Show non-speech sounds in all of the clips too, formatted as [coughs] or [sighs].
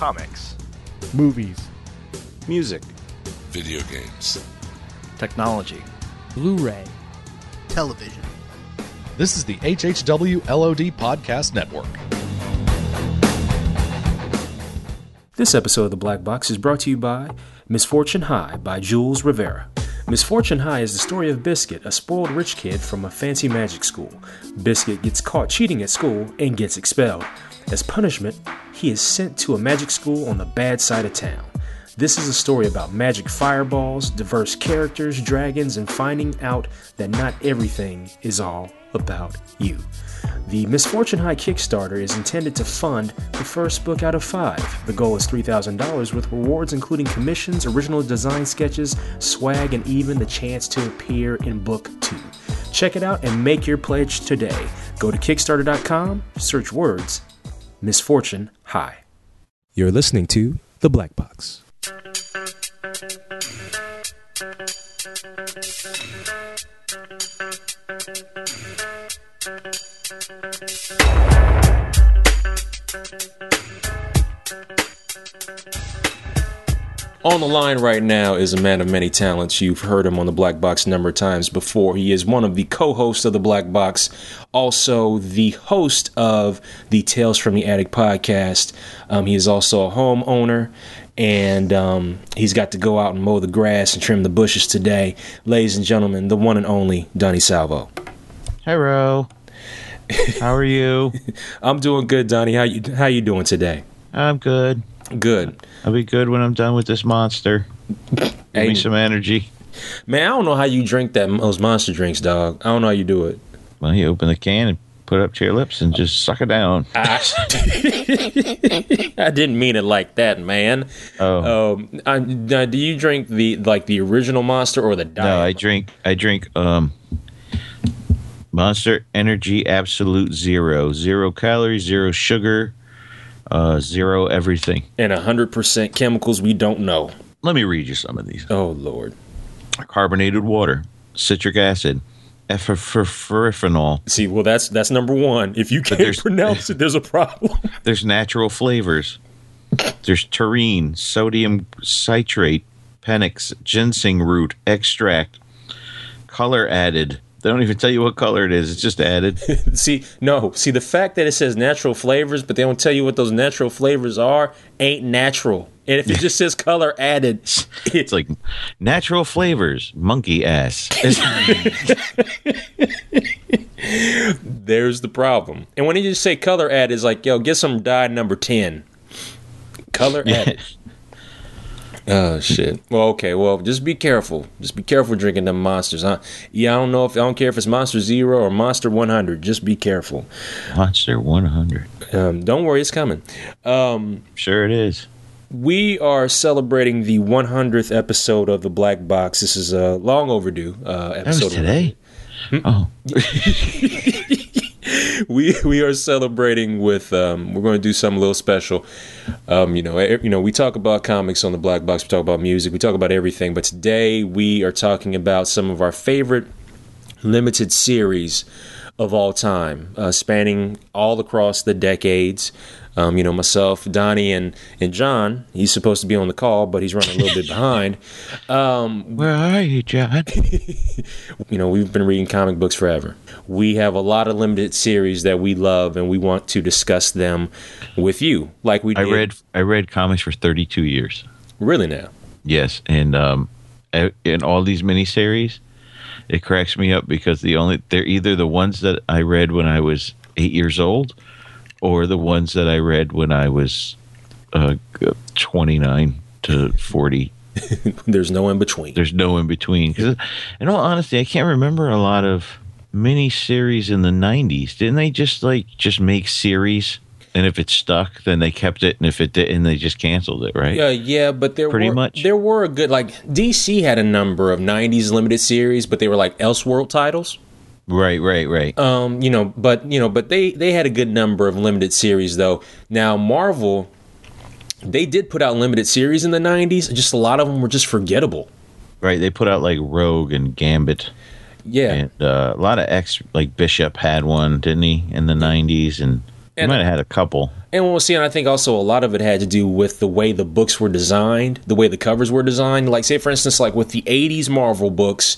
comics, movies, music, video games, technology, Blu ray, television. This is the HHW LOD Podcast Network. This episode of The Black Box is brought to you by Misfortune High by Jules Rivera. Misfortune High is the story of Biscuit, a spoiled rich kid from a fancy magic school. Biscuit gets caught cheating at school and gets expelled. As punishment, he is sent to a magic school on the bad side of town. This is a story about magic fireballs, diverse characters, dragons, and finding out that not everything is all about you. The Misfortune High Kickstarter is intended to fund the first book out of five. The goal is $3,000 with rewards including commissions, original design sketches, swag, and even the chance to appear in book two. Check it out and make your pledge today. Go to Kickstarter.com, search words Misfortune High. You're listening to The Black Box. On the line right now is a man of many talents. You've heard him on the Black Box a number of times before. He is one of the co hosts of the Black Box, also the host of the Tales from the Attic podcast. Um, he is also a homeowner, and um, he's got to go out and mow the grass and trim the bushes today. Ladies and gentlemen, the one and only Donny Salvo. Hello. [laughs] How are you? [laughs] I'm doing good, Donny. How you how you doing today? I'm good. Good. I'll be good when I'm done with this monster. [laughs] Give Hey. me some energy. Man, I don't know how you drink that those monster drinks, dog. I don't know how you do it. Well, you open the can and put it up to your lips and just suck it down. I, I didn't mean it like that, man. Oh Um, I, do you drink the like the original Monster or the diet? no, I drink. I drink um, Monster Energy Absolute Zero. Zero calories, zero sugar, uh, zero everything. and hundred percent chemicals we don't know. Let me read you some of these. Oh Lord. Carbonated water, citric acid, epiphenol. See, well, that's that's number one. If you can't pronounce it, there's a problem. [laughs] There's natural flavors. There's taurine, sodium citrate, Panax, ginseng root, extract, color added. They don't even tell you what color it is. It's just added. [laughs] see, no, see the fact that it says natural flavors, but they don't tell you what those natural flavors are, ain't natural. And if it just says color added, [laughs] It's like natural flavors, monkey ass. [laughs] there's the problem. And when you just say color added, it's like, yo, get some dye number 10. Color added. Oh shit. Well, okay. Well, just be careful. Just be careful drinking them monsters, huh? Yeah, I don't know if I don't care if it's Monster Zero or Monster One Hundred. Just be careful. Monster 100. Um, don't worry, it's coming. Um, Sure it is. we are celebrating the 100th episode of the Black Box. This is a long overdue uh, That was episode. today. Oh, [laughs] we we are celebrating with um, we're going to do something a little special. Um, you know, you know, we talk about comics on the Black Box. We talk about music. We talk about everything. But today we are talking about some of our favorite limited series of all time, uh, spanning all across the decades. Um, you know, myself, Donny, and and Jon. He's supposed to be on the call, but he's running a little bit [laughs] behind. Um, where are you, Jon? [laughs] you know, we've been reading comic books forever. We have a lot of limited series that we love, and we want to discuss them with you, like we I did. read I read comics for 32 years. really now. Yes, and um, in all these miniseries, it cracks me up because the only they're either the ones that I read when I was eight years old, or the ones that I read when I was uh, twenty nine to forty. [laughs] There's no in between. There's no in between. Cause in all honesty, I can't remember a lot of miniseries in the '90s. Didn't they just like just make series? And if it stuck, then they kept it, and if it didn't, they just canceled it, right? Yeah, yeah, but there Pretty were much. there were a good like DC had a number of '90s limited series, but they were like Elseworld titles. Right, right, right. Um, you know, but you know, but they they had a good number of limited series though. Now Marvel, they did put out limited series in the '90s. Just a lot of them were just forgettable. Right, they put out like Rogue and Gambit, Yeah, and uh, a lot of X. Like Bishop had one, didn't he, in the '90s? And He might have had a couple. And we'll see, and I think also a lot of it had to do with the way the books were designed, the way the covers were designed. Like, say, for instance, like with the 80s Marvel books,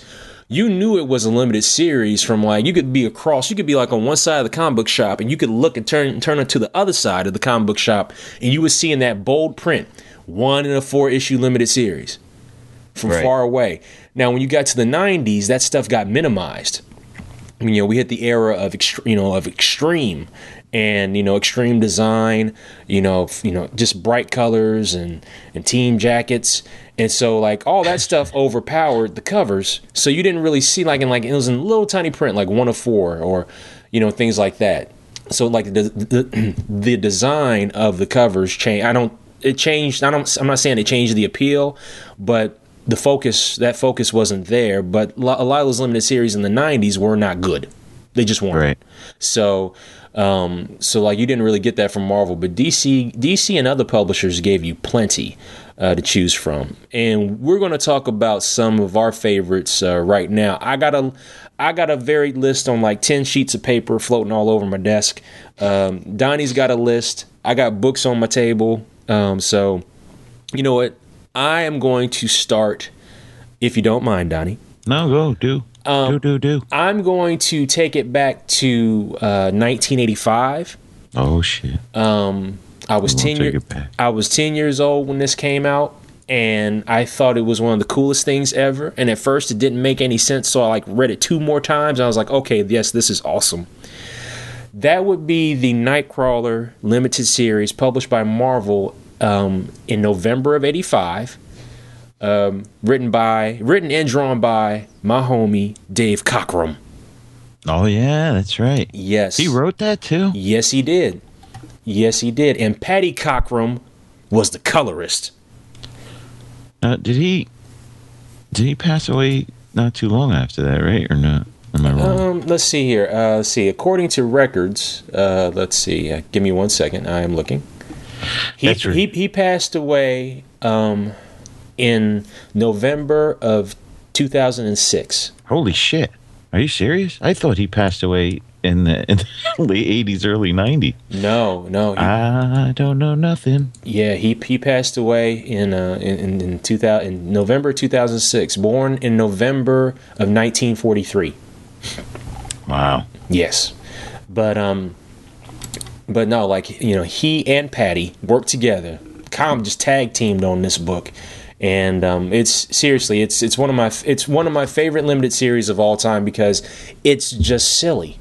you knew it was a limited series from like, you could be across, you could be like on one side of the comic book shop, and you could look and turn, turn it to the other side of the comic book shop, and you would see in that bold print, one in a four issue limited series from Right. far away. Now, when you got to the 90s, that stuff got minimized I mean, you know we hit the era of ext- you know of extreme and you know extreme design you know f- you know just bright colors and and team jackets and so like all that stuff overpowered the covers. So you didn't really see like in like it was in little tiny print like one of four or you know things like that. So like the the, [clears throat] the design of the covers changed i don't it changed i don't i'm not saying it changed the appeal but the focus that focus wasn't there. But a lot of those limited series in the 90s were not good. They just weren't. Right. so um so like you didn't really get that from marvel but dc dc and other publishers gave you plenty uh, to choose from. And we're going to talk about some of our favorites uh, right now. I got a i got a varied list on like 10 sheets of paper floating all over my desk. Um, donny's got a list. I got books on my table. Um, so you know what? I am going to start if you don't mind donnie. No, go do. Um, do do do. i'm going to take it back to uh, 1985 Oh shit. um, I was ten year. I was ten years old when this came out, and I thought it was one of the coolest things ever. And at first, it didn't make any sense, so I like read it two more times. And I was like, okay, yes, this is awesome. That would be the Nightcrawler limited series published by Marvel um, in November of '85. Um, written by, written and drawn by my homie Dave Cockrum. Oh yeah, that's right. Yes, He wrote that too. Yes, he did. Yes, he did. And Patty Cockrum was the colorist. Uh, did he? Did he pass away not too long after that, right? Or not? Am I wrong? Um, let's see here. Uh, let's see. According to records, uh, let's see. Uh, give me one second. I am looking. He That's right. he, he passed away um, in November of 2006. Holy shit! Are you serious? I thought he passed away in the, in the [laughs] late eighties, early nineties. No, no. he- I don't know nothing. yeah, he he passed away in uh, in, in, in 2000 in November 2006. Born in November of 1943. Wow. Yes, but um, but no, like you know, he and Patty worked together. Com just tag teamed on this book, and um, it's seriously, it's it's one of my it's one of my favorite limited series of all time because it's just silly.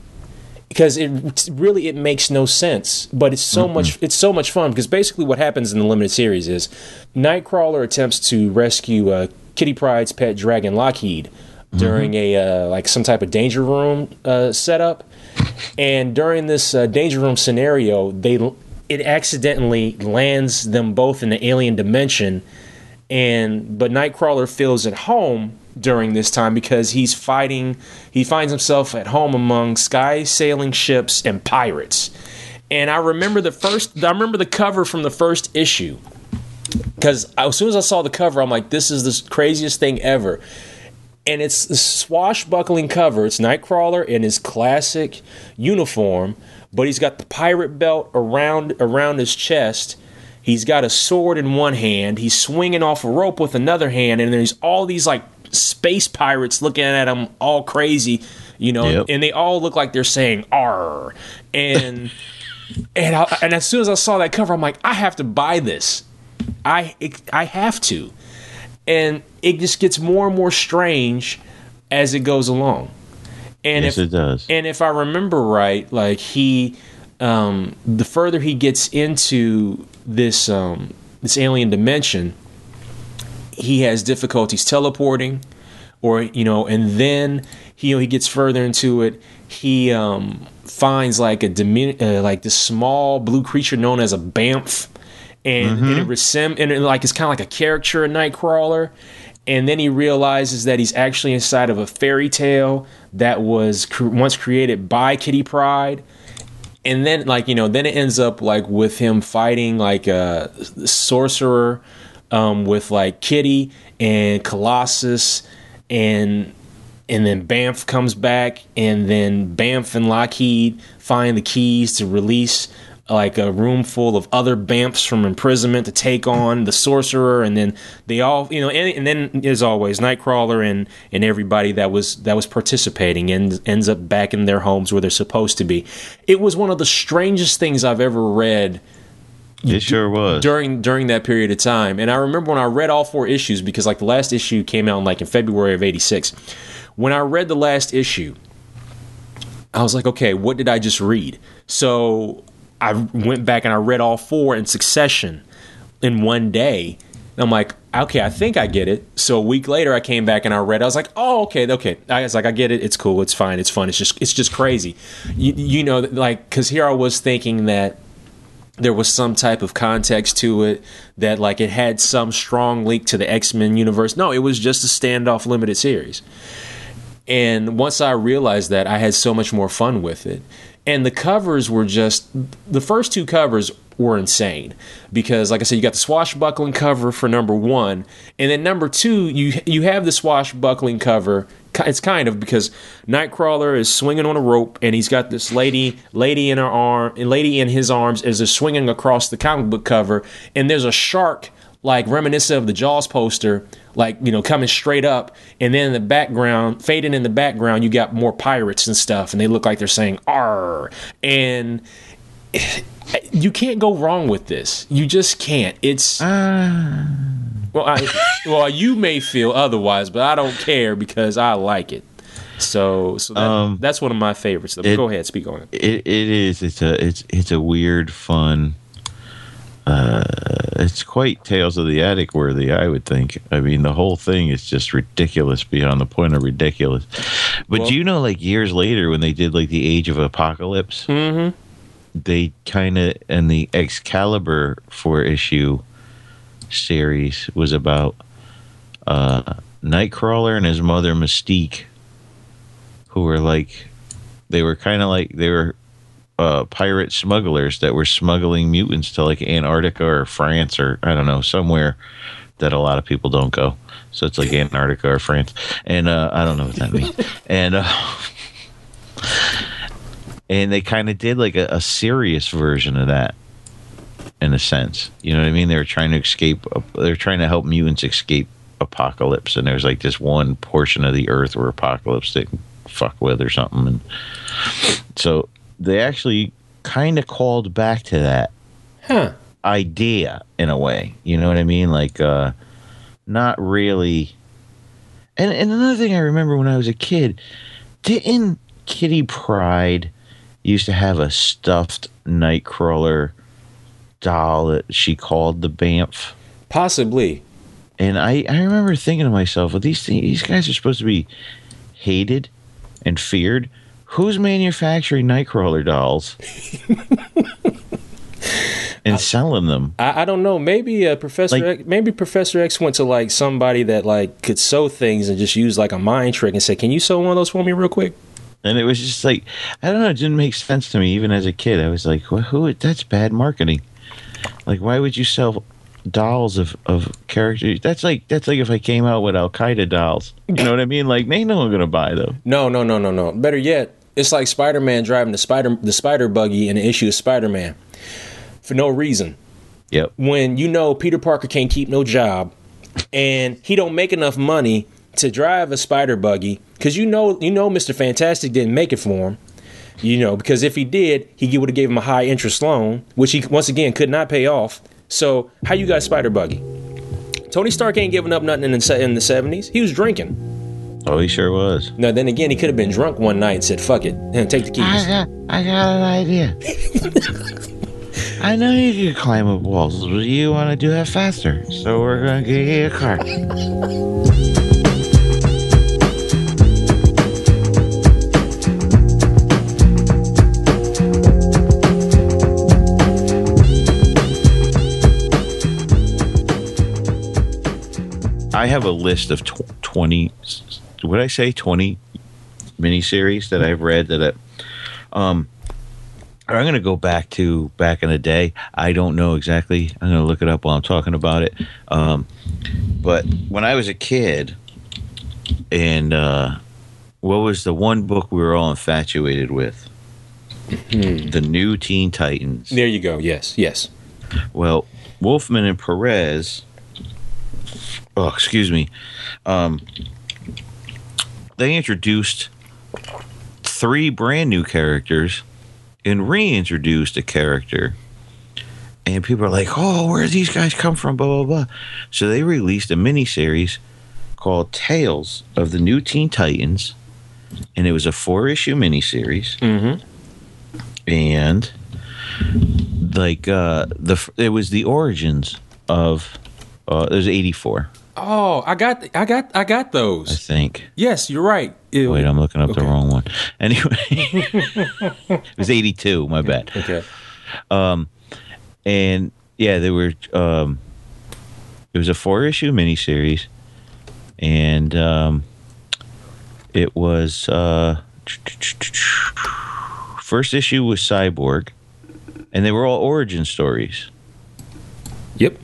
Because it really it makes no sense, but it's so much it's so much fun. Because basically, what happens in the limited series is Nightcrawler attempts to rescue uh, Kitty Pryde's pet dragon Lockheed during a uh, like some type of danger room uh, setup, and during this uh, danger room scenario, they it accidentally lands them both in the alien dimension, and but Nightcrawler feels at home during this time because he's fighting. He finds himself at home among sky sailing ships and pirates. And I remember the first. I remember the cover from the first issue because as soon as I saw the cover, I'm like, "This is the craziest thing ever." and it's the swashbuckling cover. It's Nightcrawler in his classic uniform, but he's got the pirate belt around around his chest. He's got a sword in one hand. He's swinging off a rope with another hand, and there's all these like space pirates looking at him all crazy, you know, Yep. and they all look like they're saying "R." And [laughs] and I, and as soon as I saw that cover, I'm like, I have to buy this. I I have to and it just gets more and more strange as it goes along. And yes, if it does. and if I remember right, like he, um, the further he gets into this um, this alien dimension, he has difficulties teleporting, or you know, and then he you know, he gets further into it. He um, finds like a dimin- uh, like this small blue creature known as a bamf, and, and it resem- and it, like it's kind of like a caricature of Nightcrawler. And then he realizes that he's actually inside of a fairy tale that was cr- once created by Kitty Pryde and then like you know then it ends up like with him fighting like a sorcerer um, with like kitty and colossus. And and then Bamf comes back, and then Bamf and Lockheed find the keys to release like a room full of other bamfs from imprisonment to take on the sorcerer, and then they all, you know, and, and then as always, Nightcrawler and and everybody that was that was participating and ends up back in their homes where they're supposed to be. It was one of the strangest things I've ever read It sure was. during during that period of time. And I remember when I read all four issues because like the last issue came out in like in February of '86. When I read the last issue, I was like, okay, what did I just read? So I went back and I read all four in succession in one day. And I'm like, okay, I think I get it. So a week later, I came back and I read. I was like, oh, okay, okay. I was like, I get it. It's cool. It's fine. It's fun. It's just, it's just crazy. You, you know, like, because here I was thinking that there was some type of context to it that like it had some strong link to the X-Men universe. No, it was just a standoff limited series. And once I realized that, I had so much more fun with it. And the covers were just the first two covers were insane because, like I said, you got the swashbuckling cover for number one, and then number two, you you have the swashbuckling cover. It's kind of because Nightcrawler is swinging on a rope, and he's got this lady lady in her arm, and lady in his arms as they're swinging across the comic book cover, and there's a shark like reminiscent of the Jaws poster, like you know coming straight up, and then in the background, fading in the background, you got more pirates and stuff, and they look like they're saying "R," and [sighs] you can't go wrong with this. You just can't. It's well, I, well, you may feel otherwise, but I don't care because I like it. So, so that, Um, that's one of my favorites. it- go ahead, speak on it. It it is. It's a it's it's a weird, fun. Uh, it's quite Tales of the Attic worthy, I would think. I mean, the whole thing is just ridiculous beyond the point of ridiculous. But Well- do you know, like years later, when they did like the Age of Apocalypse, Mm-hmm. they kind of and the Excalibur four issue series was about uh, Nightcrawler and his mother Mystique, who were like they were kind of like they were uh, pirate smugglers that were smuggling mutants to like Antarctica or France or I don't know somewhere that a lot of people don't go. So it's like Antarctica or France, and uh, I don't know what that means. [laughs] and uh, and they kind of did like a, a serious version of that in a sense. You know what I mean? They were trying to escape. They're trying to help mutants escape apocalypse, and there's like this one portion of the Earth where apocalypse didn't fuck with or something, and so they actually kind of called back to that Huh. idea in a way. You know what I mean? Like, uh, not really. And and another thing I remember when I was a kid, didn't Kitty Pryde used to have a stuffed Nightcrawler doll that she called the Bamf? Possibly. And I, I remember thinking to myself, well, these things, these guys are supposed to be hated and feared. Who's manufacturing Nightcrawler dolls [laughs] and selling them? I, I don't know. Maybe uh, Professor Like- X, maybe Professor X went to like somebody that like could sew things and just use like a mind trick and say, "Can you sew one of those for me real quick?" And it was just like, I don't know, it didn't make sense to me even as a kid. I was like, well, who? That's bad marketing. Like, why would you sell dolls of, of characters? That's like that's like if I came out with Al Qaeda dolls. You know what I mean? Like, ain't no one gonna buy them. No, no, no, no, no. Better yet, it's like Spider-Man driving the spider the spider buggy in the issue of Spider-Man for no reason. Yep. When you know Peter Parker can't keep no job and he don't make enough money to drive a spider buggy because you know you know Mr. Fantastic didn't make it for him. You know because if he did, he would have gave him a high interest loan, which he once again could not pay off. So how you got a spider buggy? Tony Stark ain't giving up nothing in the in the seventies. He was drinking. Oh, he sure was. Now then again, he could have been drunk one night and said, "Fuck it, and [laughs] take the keys." I got, I got an idea. [laughs] I know you can climb up walls, but you want to do that faster. So we're gonna get you a car. I have a list of tw- 20, did I say, 20 miniseries that I've read that I, um, I'm going to go back to back in the day. I don't know exactly. I'm going to look it up while I'm talking about it. Um, but when I was a kid, and uh, what was the one book we were all infatuated with? the new Teen Titans. There you go. Yes, yes. Well, Wolfman and Perez. Oh, excuse me. Um, they introduced three brand new characters and reintroduced a character. And people are like, "Oh, where did these guys come from?" Blah blah blah. So they released a miniseries called Tales of the New Teen Titans, and it was a four-issue miniseries. Mm-hmm. And like uh the it was the origins of uh it was 84 Oh, I got, I got, I got those. i think Yes, you're right. It- wait i'm looking up the wrong one [laughs] anyway [laughs] it was 82 my bad Okay. Um, and yeah they were um it was a four issue miniseries and um it was uh first issue was cyborg and they were all origin stories Yep.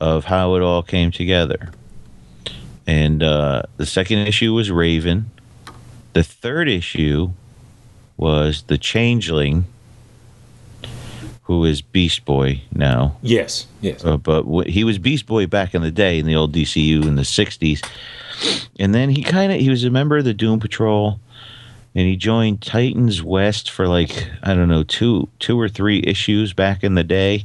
of how it all came together. And uh, the second issue was Raven. The third issue was The Changeling, who is Beast Boy now. Yes. Yes. Uh, but wh- he was Beast Boy back in the day in the old DCU in the 60s. And then he kind of he was a member of the Doom Patrol and he joined Titans West for like I don't know, two two or three issues back in the day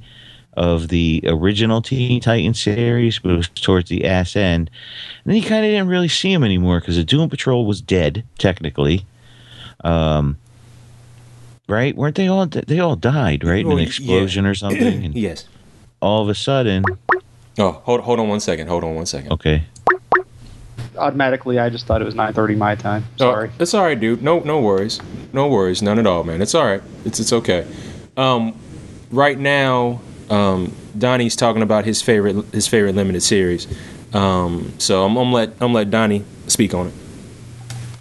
of the original Teen Titans series, but it was towards the ass end. And then you kind of didn't really see him anymore because the Doom Patrol was dead technically. Um right? Weren't they all they all died, right? In Oh, an yeah. explosion or something [clears throat] and yes. all of a sudden, Oh, hold, hold on one second. Hold on one second. okay. Automatically, I just thought it was 9:30 my time. Sorry. Oh, it's all right, dude. No, no worries. No worries. None at all, man. It's all right. It's it's okay. Um, right now, um, Donny's talking about his favorite his favorite limited series. Um, so I'm, I'm let I'm let Donny speak on it.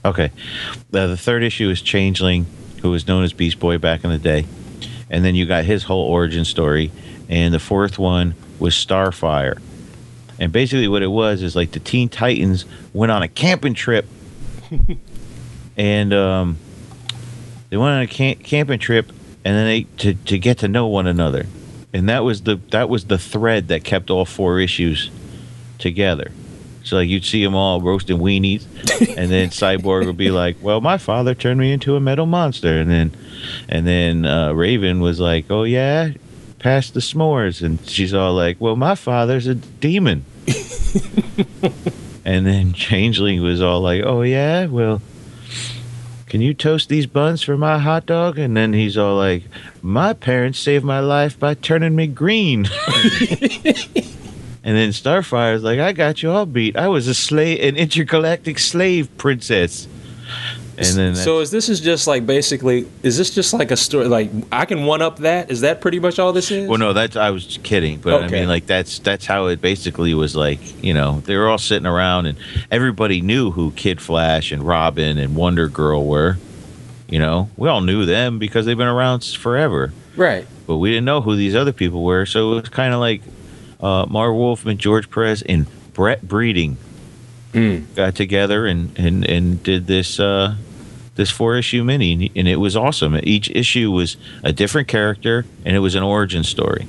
Okay. The, the third issue is Changeling, who was known as Beast Boy back in the day. And then you got his whole origin story. And the fourth one was Starfire. And basically, what it was is like the Teen Titans went on a camping trip. [laughs] and um, they went on a camp- camping trip and then they to, to get to know one another. And that was the that was the thread that kept all four issues together. So like you'd see them all roasting weenies, [laughs] and then Cyborg would be like, "Well, my father turned me into a metal monster," and then, and then uh, Raven was like, "Oh yeah, pass the s'mores," and she's all like, "Well, my father's a demon," [laughs] and then Changeling was all like, "Oh yeah, well." Can you toast these buns for my hot dog? And then he's all like, My parents saved my life by turning me green. [laughs] And then Starfire's like, I got you all beat. I was a slave, an intergalactic slave princess. And then so is this is just like basically is this just like a story like I can one up that is that pretty much all this is? well, no, that's I was kidding, but I mean, like that's that's how it basically was. Like you know, they were all sitting around, and everybody knew who Kid Flash and Robin and Wonder Girl were. You know, we all knew them because they've been around forever. Right. but we didn't know who these other people were. So it was kind of like uh, Marv Wolfman, George Perez, and Brett Breeding Mm. got together and and and did this uh, this four issue mini, and it was awesome. Each issue was a different character, and it was an origin story.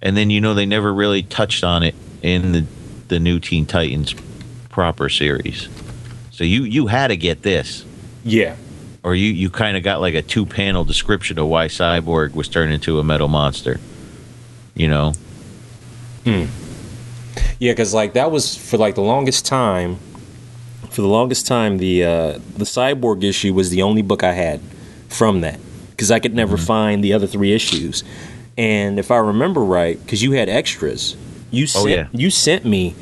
And then you know they never really touched on it in the the new Teen Titans proper series. So you you had to get this Yeah. or you, you kind of got like a two panel description of why Cyborg was turned into a metal monster. You know, Yeah, because like that was for like the longest time. For the longest time, the uh, the cyborg issue was the only book I had from that because I could never find the other three issues. And if I remember right, because you had extras, you Oh, sent yeah. you sent me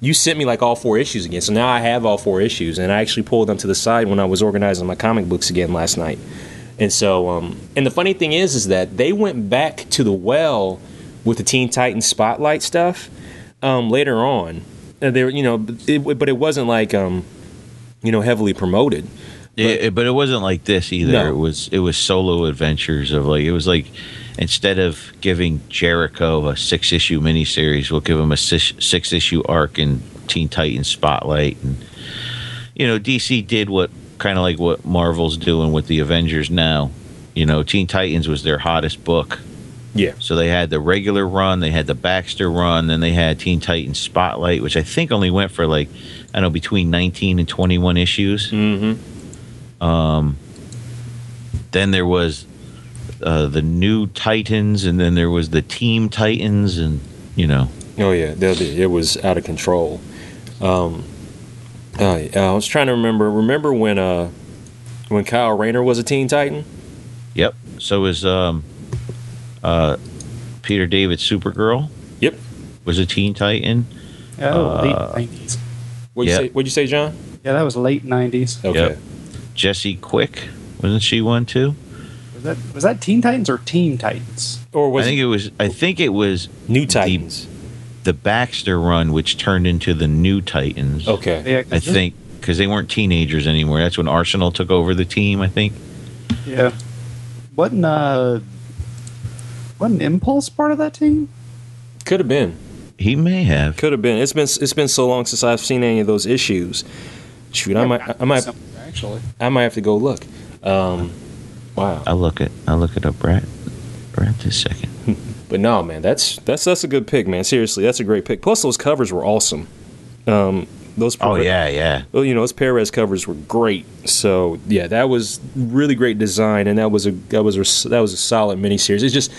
you sent me like all four issues again. So now I have all four issues, and I actually pulled them to the side when I was organizing my comic books again last night. And so, um, and the funny thing is, is that they went back to the well with the Teen Titans Spotlight stuff um, later on. Uh, They were, you know, but it, but it wasn't like, um, you know, heavily promoted. It- it- but it wasn't like this either. No. It was it was solo adventures of like it was like instead of giving Jericho a six issue miniseries, we'll give him a six, six issue arc in Teen Titans Spotlight, and you know DC did what kind of like what Marvel's doing with the Avengers now, you know, Teen Titans was their hottest book. Yeah. So they had the regular run, they had the Baxter run, then they had Teen Titans Spotlight, which I think only went for like I don't know between 19 and 21 issues. Mm-hmm. Um, then there was uh, the new Titans, and then there was the Team Titans, and you know, Oh yeah, it was out of control. Um, uh, I was trying to remember. Remember when uh, when Kyle Rayner was a Teen Titan? yep. So was um, uh, Peter David Supergirl. Yep. was a Teen Titan. Oh, Uh, late 90s. What'd you Yeah. say? What'd you say, Jon? Yeah, that was late 90s. Okay. Yep. Jesse Quick wasn't she one too? Was that was that Teen Titans or Teen Titans? Or was I think it it was. I think it was New Titans? the Baxter run, which turned into the New Titans. Okay. Yeah, 'cause I this- think because they weren't teenagers anymore. That's when Arsenal took over the team. I think. Yeah. Wasn't uh wasn't Impulse part of that team? Could have been. He may have. Could have been. It's been it's been so long since I've seen any of those issues. Shoot, I might I might actually. I might have to go look. Um, wow. I'll look it. I'll look it up, Brad. Brad, this second. [laughs] But no, man, that's that's that's a good pick, man. Seriously, that's a great pick. Plus, those covers were awesome. Um, those Oh yeah, yeah. well, you know, those Perez covers were great. So yeah, that was really great design, and that was a that was a that was a solid miniseries. It's just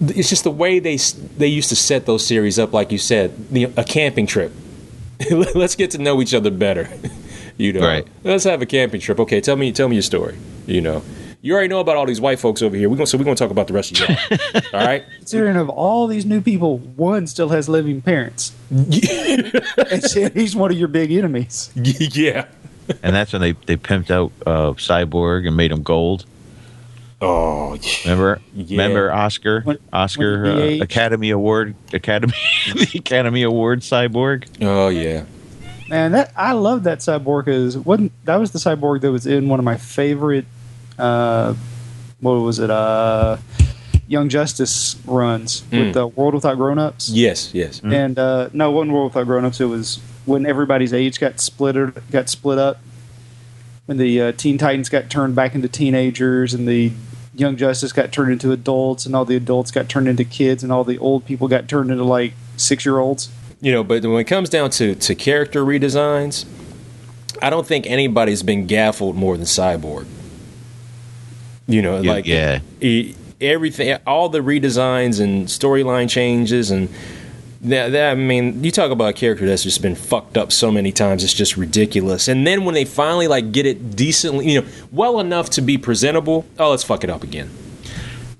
it's just the way they they used to set those series up, like you said, the, a camping trip. [laughs] Let's get to know each other better. [laughs] you know, Right. let's have a camping trip. Okay, tell me tell me your story. You know. You already know about all these white folks over here. We're gonna, so we're going to talk about the rest of y'all. [laughs] all right? Considering of all these new people, one still has living parents. and shit, he's one of your big enemies. yeah. And that's when they they pimped out uh, Cyborg and made him gold. Oh, Remember? Yeah. Remember Oscar? When- Oscar when uh. Academy Award Academy the [laughs] Academy Award Cyborg. oh yeah. Man, that I love that cyborg because wasn't that was the cyborg that was in one of my favorite uh what was it, uh Young Justice runs Mm. with the World Without Grown Ups. Yes, yes. And uh no, it wasn't World Without Grown Ups, it was when everybody's age got split got split up. When the uh, Teen Titans got turned back into teenagers and the Young Justice got turned into adults and all the adults got turned into kids and all the old people got turned into like six year olds. You know, but when it comes down to to character redesigns, I don't think anybody's been gaffled more than Cyborg. You know, Yeah, like yeah. e- everything, all the redesigns and storyline changes, and that, that. I mean, you talk about a character that's just been fucked up so many times; it's just ridiculous. And then when they finally like get it decently, you know, well enough to be presentable, oh, let's fuck it up again.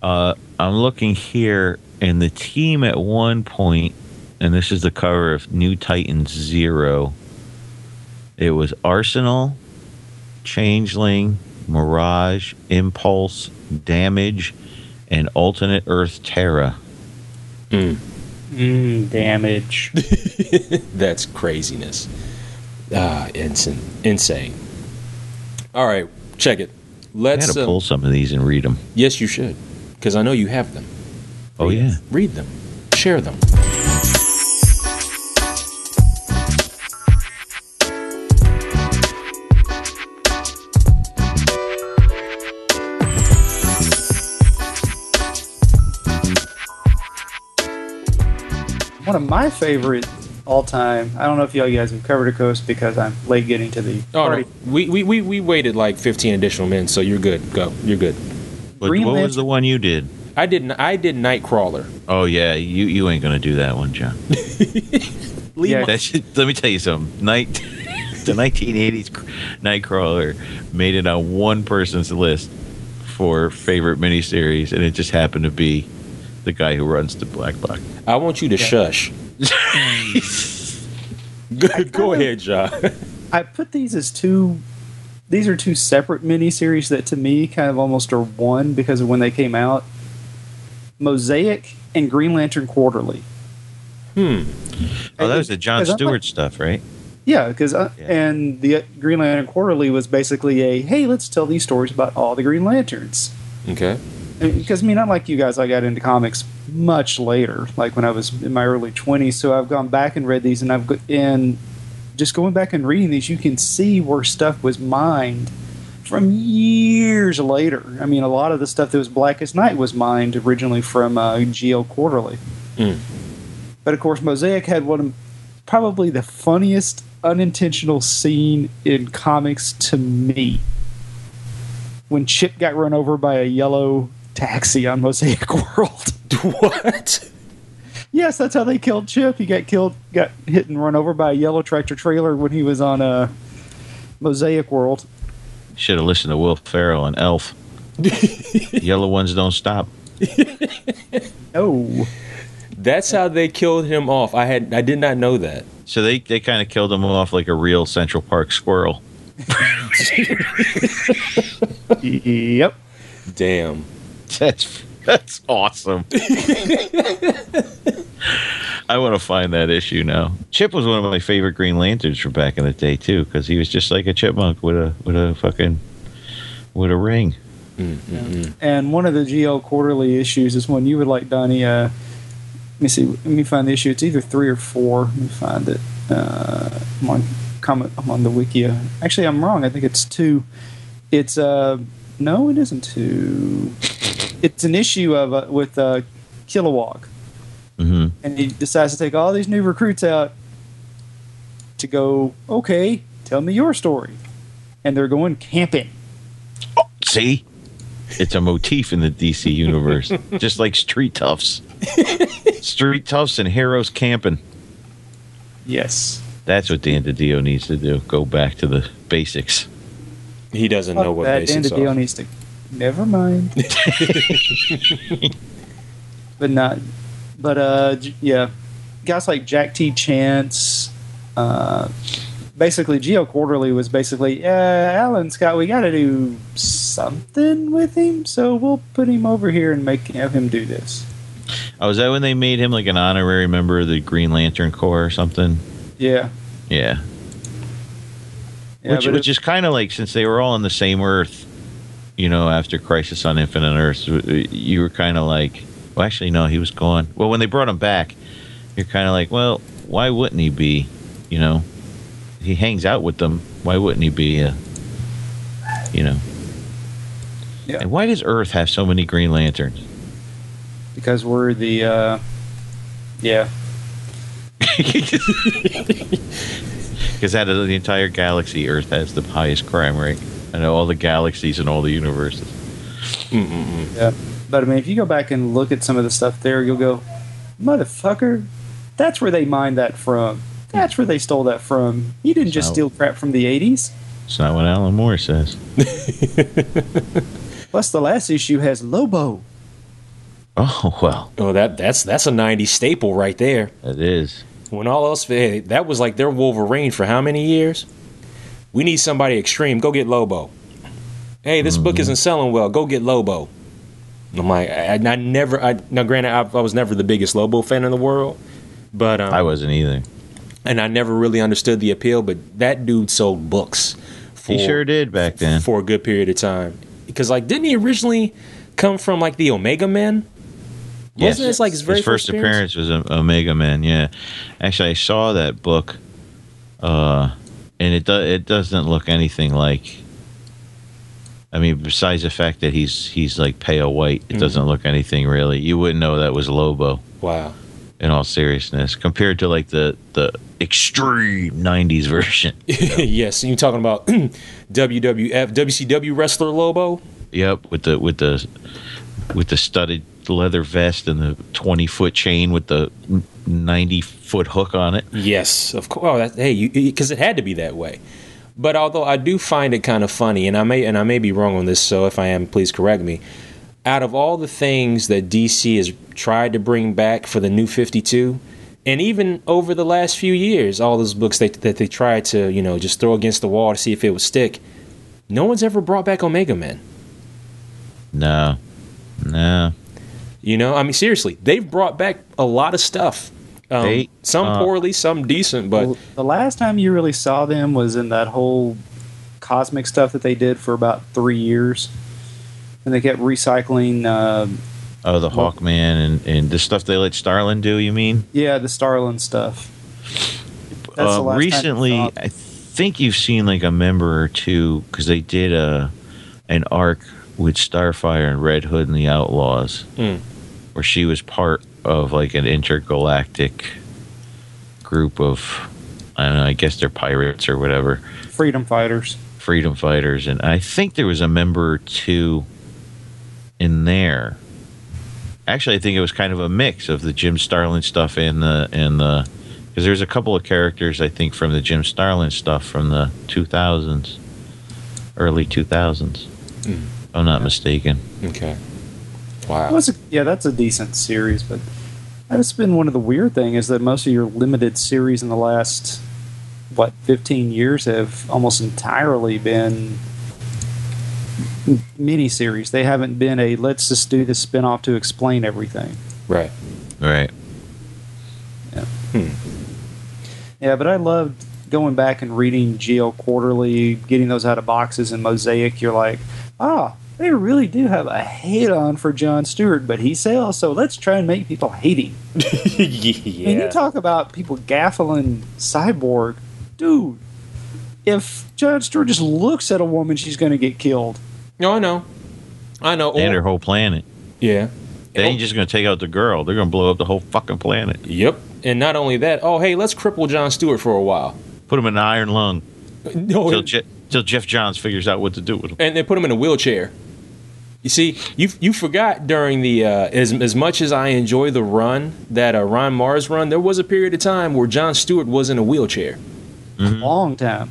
Uh, I'm looking here, and the team at one point, and this is the cover of New Titans Zero. It was Arsenal, Changeling, Mirage, Impulse, Damage, and Alternate Earth Terra. Mm, damage. [laughs] That's craziness. Ah, insane, insane. All right, check it. Let's. had to uh, pull some of these and read them. yes, you should, because I know you have them. Oh yeah. Read them, share them. One of my favorite all time. I don't know if y'all guys have covered a coast because I'm late getting to the Oh party. no, we, we we we waited like fifteen additional minutes, so you're good. Go, you're good. But Green what was the one you did? I did I did Nightcrawler. Oh yeah, you you ain't gonna do that one, Jon. [laughs] Leave Yeah. That should, let me tell you something. Night, [laughs] the 1980s Nightcrawler made it on one person's list for favorite miniseries, and it just happened to be the guy who runs the Black Box. I want you to shush. [laughs] go, go ahead, Jon. I put these as two. These are two separate miniseries that to me kind of almost are one because of when they came out. Mosaic and Green Lantern Quarterly. hmm. Oh, that was the John I'm Stewart stuff, right? Yeah, because uh, Yeah. and the uh, Green Lantern Quarterly was basically a hey, let's tell these stories about all the Green Lanterns. Okay. Because I mean, unlike you guys, I got into comics much later, like when I was in my early twenties. So I've gone back and read these, and I've and just going back and reading these, you can see where stuff was mined from years later. I mean, a lot of the stuff that was Blackest Night was mined originally from uh, GL Quarterly. Mm. But of course, Mosaic had one of probably the funniest unintentional scene in comics to me when Chip got run over by a yellow taxi on Mosaic [laughs] World. [laughs] what? yes, that's how they killed Chip. He got killed, got hit and run over by a yellow tractor trailer when he was on a Mosaic World. Should have listened to Will Ferrell and Elf. [laughs] Yellow ones don't stop. Oh, That's how they killed him off. I had I did not know that. So they, they kind of killed him off like a real Central Park squirrel. yep. Damn. [laughs] That's that's awesome. [laughs] I want to find that issue now. Chip was one of my favorite Green Lanterns from back in the day too, because he was just like a chipmunk with a with a fucking with a ring. And one of the GL quarterly issues is one you would like, Donny. Uh, let me see. Let me find the issue. It's either three or four. Let me find it. Uh, I'm on comment. I'm on the wiki. Actually, I'm wrong. I think it's two. It's uh no, it isn't two. It's an issue of uh, with uh, Kilowog, hmm and he decides to take all these new recruits out to go. Okay, tell me your story, and they're going camping. See, it's a motif in the DC [laughs] universe, just like Street Toughs. [laughs] Street Toughs and Heroes camping. Yes. That's what Dan DiDio needs to do. Go back to the basics. He doesn't know what that. Dan basics DiDio are. needs to. Never mind. [laughs] but not. But uh, yeah, guys like Jack T. Chance. Uh, basically, GL Quarterly was basically, uh, Alan Scott, we got to do something with him, so we'll put him over here and make have him do this. Oh, is that when they made him like an honorary member of the Green Lantern Corps or something? Yeah. Yeah. Yeah, which which is kind of like since they were all on the same Earth, you know, after Crisis on Infinite Earths, you were kind of like, well, actually, no, he was gone. Well, when they brought him back, you're kind of like, well, why wouldn't he be? You know, he hangs out with them. Why wouldn't he be? A, you know. Yeah. And why does Earth have so many Green Lanterns? because we're the. Uh, yeah. [laughs] Because out of the entire galaxy, Earth has the highest crime rate. I know all the galaxies and all the universes. Mm-hmm. Yeah. But I mean, if you go back and look at some of the stuff there, you'll go, motherfucker, that's where they mined that from. That's where they stole that from. You didn't just So- steal crap from the 80s. It's not what Alan Moore says. [laughs] Plus, the last issue has Lobo. Oh well, Oh, that that's that's a '90s staple right there. it is. When all else, hey, that was like their Wolverine for how many years? We need somebody extreme. Go get Lobo. Hey, this book isn't selling well. Go get Lobo. I'm like, I, I never. I, now, granted, I, I was never the biggest Lobo fan in the world, but um, I wasn't either. and I never really understood the appeal. But that dude sold books. For, He sure did back then. for a good period of time. Because like, didn't he originally come from like the Omega Men? Wasn't this like his very first, appearance? was O- Omega Man. Yeah, actually, I saw that book, uh, and it do, it doesn't look anything like. I mean, besides the fact that he's he's like pale white, it mm-hmm. doesn't look anything really. You wouldn't know that was Lobo. Wow. In all seriousness, compared to like the the extreme '90s version. [laughs] yes, you're talking about [clears throat] WWF WCW wrestler Lobo? Yep, with the with the with the studded leather vest and the twenty foot chain with the ninety foot hook on it. Yes, of course. Oh, that, hey, because it had to be that way. But although I do find it kind of funny, and I may and I may be wrong on this, so if I am, please correct me. Out of all the things that DC has tried to bring back for the New Fifty Two, and even over the last few years, all those books they, that they tried to you know just throw against the wall to see if it would stick, no one's ever brought back Omega Men. No, no. You know, I mean, seriously, they've brought back a lot of stuff. Um, They, some uh, poorly, some decent, but Well, the last time you really saw them was in that whole cosmic stuff that they did for about three years. And they kept recycling, uh, Oh, the Hawkman and and the stuff they let Starlin do. You mean? yeah, the Starlin stuff. That's the Uh, last recently, saw. I think you've seen like a member or two because they did a an arc with Starfire and Red Hood and the Outlaws, Mm. where she was part of like an intergalactic group of I don't know. I guess they're pirates or whatever, Freedom fighters. freedom fighters, and I think there was a member or two in there. Actually, I think it was kind of a mix of the Jim Starlin stuff and the and the because there's a couple of characters I think from the Jim Starlin stuff from the 2000s, early 2000s. Hmm. If I'm not mistaken. Okay. That Wow. was a, yeah, that's a decent series, but that's been one of the weird things is that most of your limited series in the last what 15 years have almost entirely been mini series. They haven't been a let's just do this spin-off to explain everything. Right. Right. Yeah. Yeah, but I loved going back and reading GL Quarterly, getting those out of boxes and Mosaic. You're like, ah, they really do have a hate on for John Stewart, but he sells, so let's try and make people hate him. [laughs] yeah. And you talk about people gaffling Cyborg, dude. If John Stewart just looks at a woman, she's going to get killed. no, I know. I know. And Or- their whole planet. yeah. They ain't just going to take out the girl. They're going to blow up the whole fucking planet. Yep. And not only that, oh hey, let's cripple John Stewart for a while. Put him in an iron lung [laughs] No, till, and, Je- till Geoff Johns figures out what to do with him. and they put him in a wheelchair. You see, you you forgot during the uh, as as much as I enjoy the run that uh, Ron Marz run, there was a period of time where John Stewart was in a wheelchair. Long time.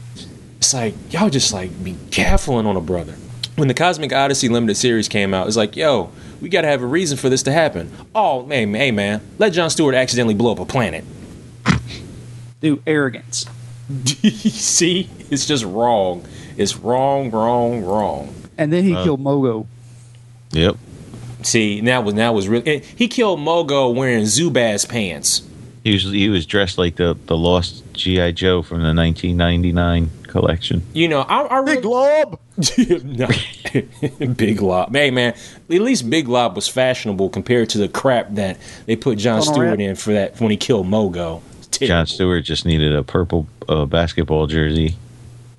It's like y'all just like be gaffling on a brother. When the Cosmic Odyssey limited series came out, it's like, yo, we got to have a reason for this to happen. Oh, hey, hey, man, let John Stewart accidentally blow up a planet. Dude, arrogance. [laughs] See, it's just wrong. It's wrong, wrong, wrong. And then he killed Mogo. Yep. See, now was now was really he killed Mogo wearing Zubaz pants. He was he was dressed like the the lost GI Joe from the 1999 collection. You know, I, I really, Glob! [laughs] no. [laughs] Big Lob. Hey man, at least Big Lob was fashionable compared to the crap that they put John Donald Stewart Rat. in for that when he killed Mogo. John. Stewart just needed a purple uh, basketball jersey.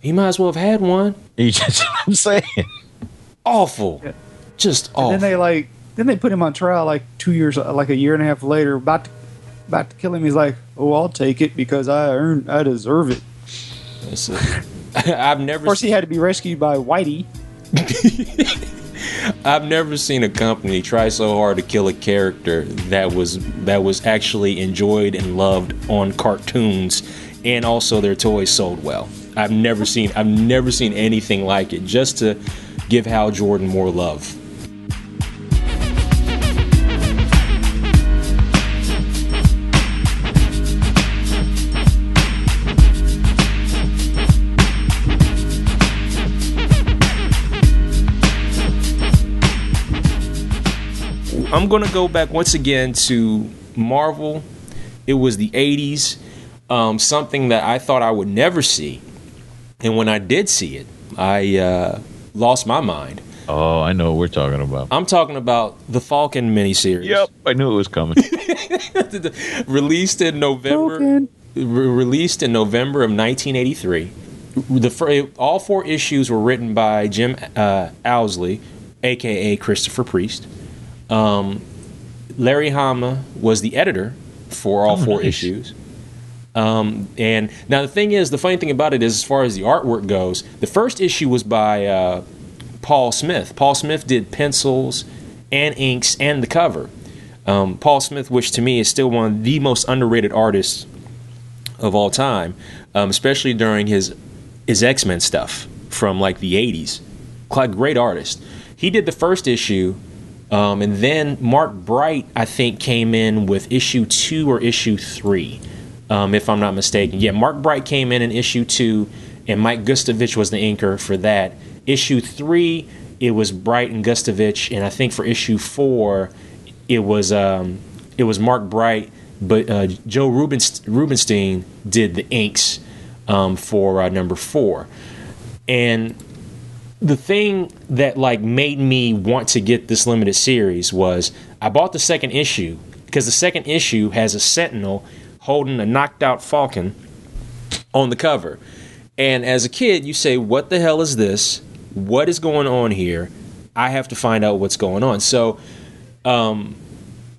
He might as well have had one. [laughs] He just I'm saying. Awful. Yeah. Just And awful. then they like, then they put him on trial like two years, like a year and a half later, about to, about to kill him. He's like, "Oh, I'll take it because I earned, I deserve it." It's a- [laughs] I've never Of course, he had to be rescued by Whitey. [laughs] I've never seen a company try so hard to kill a character that was that was actually enjoyed and loved on cartoons and also their toys sold well. I've never seen I've never seen anything like it just to give Hal Jordan more love. I'm gonna go back once again to Marvel. It was the '80s, um, something that I thought I would never see, and when I did see it, I uh, lost my mind. Oh, I know what we're talking about. I'm talking about the Falcon miniseries. Yep, I knew it was coming. [laughs] released in November. Falcon. re- released in November of 1983. The fir- all four issues were written by Jim uh, Owsley, aka Christopher Priest. Um, Larry Hama was the editor for all four nice. issues. Um, and now the thing is, the funny thing about it is, as far as the artwork goes, the first issue was by uh, Paul Smith. Paul Smith did pencils and inks and the cover. Um, Paul Smith, which to me is still one of the most underrated artists of all time, um, especially during his his X Men stuff from like the '80s. Quite great artist. He did the first issue, um, and then Mark Bright, I think, came in with issue two or issue three, um, if I'm not mistaken. Yeah, Mark Bright came in in issue two, and Mike Gustovich was the inker for that. Issue three, it was Bright and Gustovich, and I think for issue four, it was um, it was Mark Bright, but uh, Joe Rubenst- Rubinstein did the inks um, for uh, number four, and the thing that like made me want to get this limited series was I bought the second issue because the second issue has a Sentinel holding a knocked out Falcon on the cover. And as a kid, you say, "What the hell is this? What is going on here? I have to find out what's going on." So, um,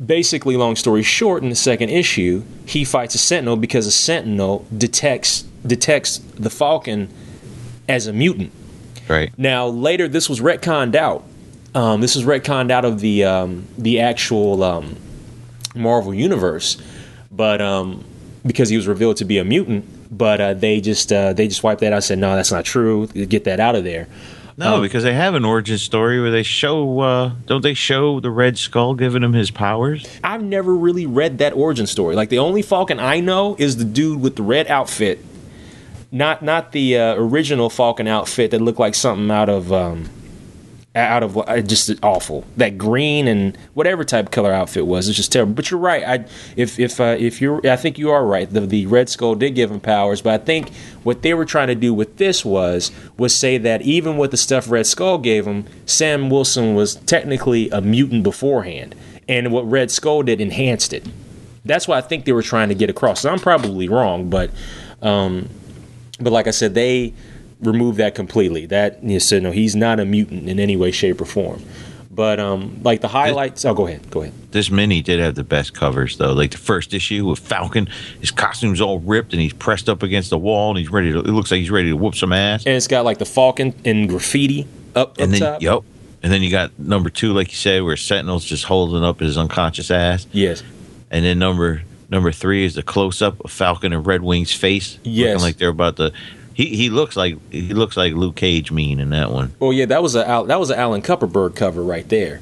basically, long story short, in the second issue, he fights a Sentinel because a Sentinel detects detects the Falcon as a mutant. Right. Now later, this was retconned out. Um, this was retconned out of the um, the actual um, Marvel universe, but um, because he was revealed to be a mutant, but uh, they just uh, they just wiped that out. and Said no, that's not true. Get that out of there. No, Um, because they have an origin story where they show. Uh, don't they show the Red Skull giving him his powers? I've never really read that origin story. Like the only Falcon I know is the dude with the red outfit, not not the uh, original Falcon outfit that looked like something out of um, out of uh, just awful. That green and whatever type color outfit was, it's just terrible. But you're right. I if if uh, if you're, I think you are right. The the Red Skull did give him powers, but I think what they were trying to do with this was was say that even with the stuff Red Skull gave him, Sam Wilson was technically a mutant beforehand, and what Red Skull did enhanced it. That's what I think they were trying to get across. I'm probably wrong, but um, but like I said, they removed that completely. That you said no, he's not a mutant in any way, shape, or form. But um, like the highlights. Oh, go ahead. Go ahead. This mini did have the best covers though. Like the first issue with Falcon, his costume's all ripped and he's pressed up against the wall and he's ready to. It looks like he's ready to whoop some ass. And it's got like the Falcon and graffiti up up And then, top. yep. And then you got number two, like you said, where Sentinel's just holding up his unconscious ass. Yes. And then number number three is the close up of Falcon and Red Wing's face, Yes. looking like they're about to. He he looks like he looks like Luke Cage mean in that one. Well, yeah, that was a that was an Alan Kupperberg cover right there.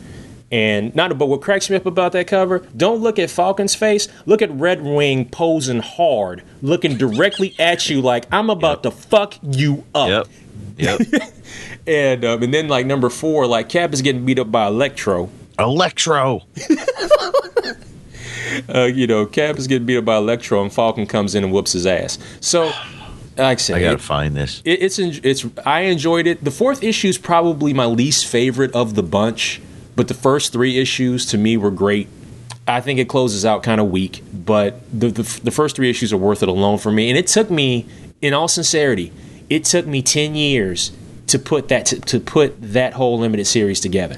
And not but what cracks me up about that cover, don't look at Falcon's face. Look at Red Wing posing hard, looking directly at you like I'm about to fuck you up. Yep, yep. [laughs] And um, and then like number four, like Cap is getting beat up by Electro. Electro. [laughs] Uh, you know, Cap is getting beat up by Electro, and Falcon comes in and whoops his ass. So, like I said, I gotta it- find this. it, it's it's I enjoyed it. The fourth issue is probably my least favorite of the bunch, but the first three issues to me were great. I think it closes out kind of weak, but the, the the first three issues are worth it alone for me. And it took me, in all sincerity, it took me ten years to put that to, to put that whole limited series together.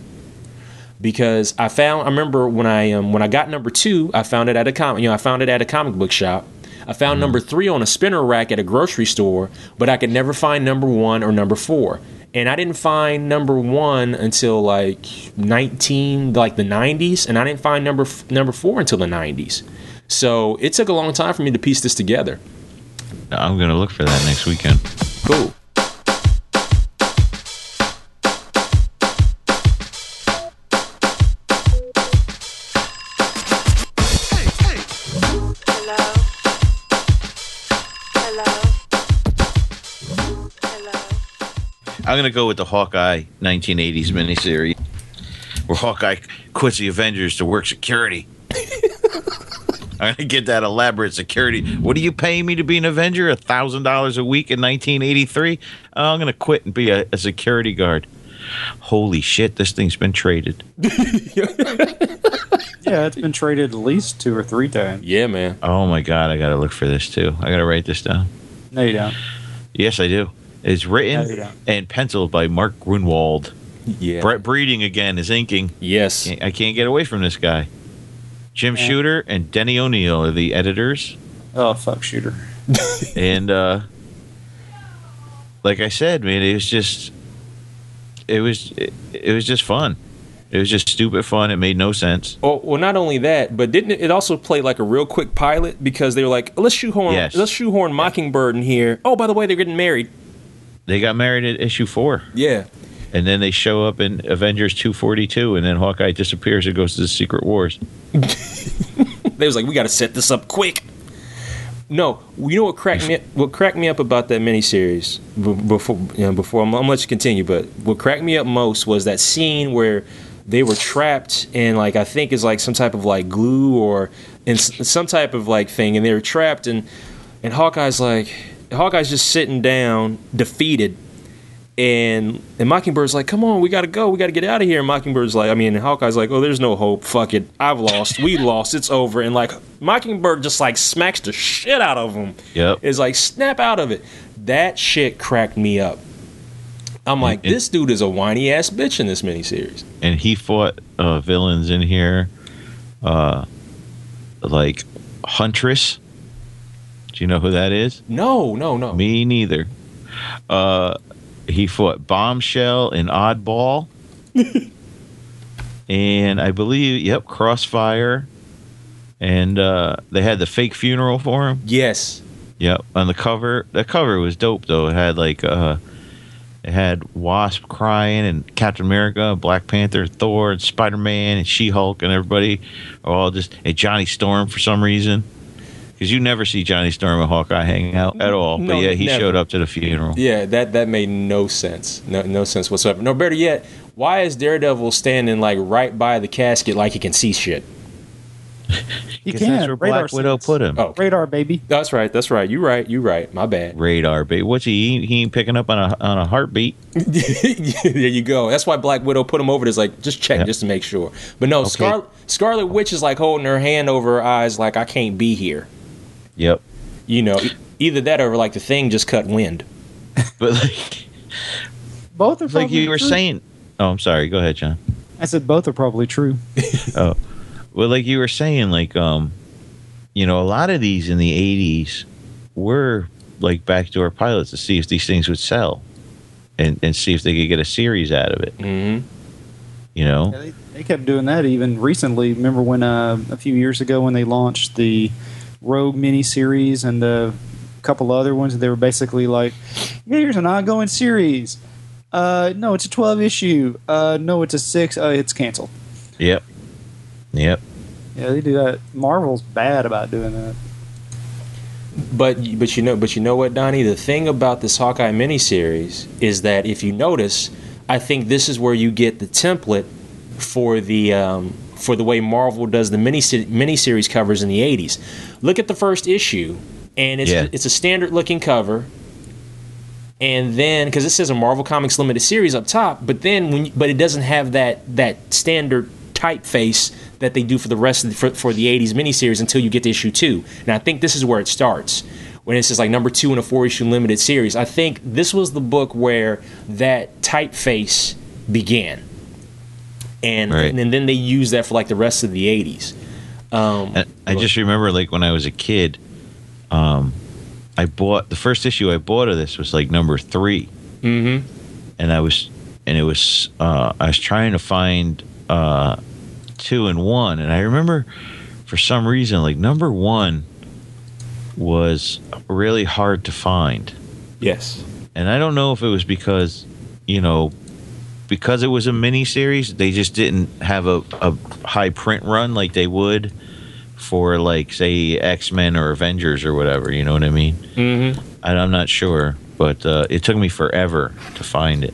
Because I found, I remember when I um, when I got number two, I found it at a comic, you know, I found it at a comic book shop. I found number three on a spinner rack at a grocery store, but I could never find number one or number four. And I didn't find number one until like 19, like the 90s, and I didn't find number f- number four until the 90s. So it took a long time for me to piece this together. I'm gonna look for that next weekend. Cool. Hello. I'm gonna go with the Hawkeye 1980s miniseries, where Hawkeye quits the Avengers to work security. [laughs] I'm gonna get that elaborate security. What are you paying me to be an Avenger? A thousand dollars a week in 1983? Oh, I'm gonna quit and be a, a security guard. Holy shit! This thing's been traded. [laughs] Yeah, it's been traded at least two or three times. Yeah, man. Oh my god! I gotta look for this too. I gotta write this down. No, you don't. Yes, I do. It's No, written you and penciled by Mark Gruenwald. Yeah. Brett Breeding again is inking. Yes. I can't get away from this guy. Jim Yeah. Shooter and Denny O'Neil are the editors, Oh, fuck shooter. [laughs] and uh, like I said, man, it was just, it was, it, it was just fun. It was just stupid fun. It made no sense. Well, well, not only that, but didn't it, it also play like a real quick pilot because they were like, let's shoehorn, Yes. let's shoehorn Mockingbird in here. Oh, by the way, they're getting married. They got married at issue four, Yeah. and then they show up in Avengers two forty two, and then Hawkeye disappears and goes to the Secret Wars. [laughs] They was like, we got to set this up quick. No, you know what cracked me what cracked me up about that miniseries before you know, before I'm, I'm gonna let you continue, but what cracked me up most was that scene where they were trapped in like I think is like some type of like glue or in some type of like thing, and they were trapped and and Hawkeye's like Hawkeye's just sitting down, defeated, And and Mockingbird's like, come on, we gotta go, we gotta get out of here. And Mockingbird's like, I mean, Hawkeye's like, oh, there's no hope. Fuck it, I've lost, we [laughs] lost, it's over. And like Mockingbird just like smacks the shit out of him. Yep. Is like, snap out of it. That shit cracked me up. I'm like, it- this dude is a whiny ass bitch in this miniseries. and he fought uh, villains in here, uh, like Huntress. Do you know who that is? No, no, no. Me neither. Uh, he fought Bombshell and Oddball, [laughs] and I believe, yep, Crossfire, and uh, they had the fake funeral for him. Yes. Yep, on the cover. The cover was dope though. It had like uh, it had Wasp crying and Captain America, Black Panther, Thor, and Spider Man, and She Hulk, and everybody are all just and Johnny Storm for some reason. Because you never see Johnny Storm and Hawkeye hanging out at all. No, but yeah, he never. showed up to the funeral. Yeah, that that made no sense. No no sense whatsoever. No better yet, why is Daredevil standing like right by the casket like he can see shit? You 'Cause can. that's where radar Black Widow sense. put him. Oh, Radar, baby. that's right. That's right. You right. You right. My bad. Radar, baby. What's he? He- He ain't picking up on a on a heartbeat. [laughs] there you go. That's why Black Widow put him over. There's like just check Yeah. just to make sure. But no, Scar- Scarlet Witch is like holding her hand over her eyes like I can't be here. Yep. You know, either that or like the thing just cut wind. [laughs] But like, Both are like you were true. saying. Oh, I'm sorry. Go ahead, John. I said both are probably true. [laughs] Oh, well, like you were saying, like um, you know, a lot of these in the '80s were like backdoor pilots to see if these things would sell, and and see if they could get a series out of it. Mm-hmm. You know, Yeah, they, they kept doing that even recently. Remember when uh, a few years ago when they launched the Rogue miniseries and a couple other ones, they were basically like, "Here's an ongoing series." Uh, no, it's a twelve issue. Uh, no, it's a six. Uh, it's canceled. Yep. Yep. Yeah, they do that. Marvel's bad about doing that. But but you know but you know what, Donny? The thing about this Hawkeye miniseries is that if you notice, I think this is where you get the template for the um, for the way Marvel does the mini miniseries covers in the '80s. Look at the first issue, and it's Yeah. it's a standard looking cover. And then, because it says a Marvel Comics limited series up top, but then when you, but it doesn't have that that standard typeface that they do for the rest of the, for, for the '80s miniseries until you get to issue two. And I think this is where it starts when it says like number two in a four issue limited series. I think this was the book where that typeface began, and Right. and, then they used that for like the rest of the '80s. Um, I just remember, like when I was a kid, um, I bought the first issue I bought of this was like number 3 mm-hmm. and I was and it was uh, I was trying to find uh, two and one, and I remember for some reason like number one was really hard to find, Yes. and I don't know if it was because you know because it was a mini series they just didn't have a, a high print run like they would for like say X Men or Avengers or whatever. You know what I mean? Mm-hmm. And I'm not sure, but uh, it took me forever to find it,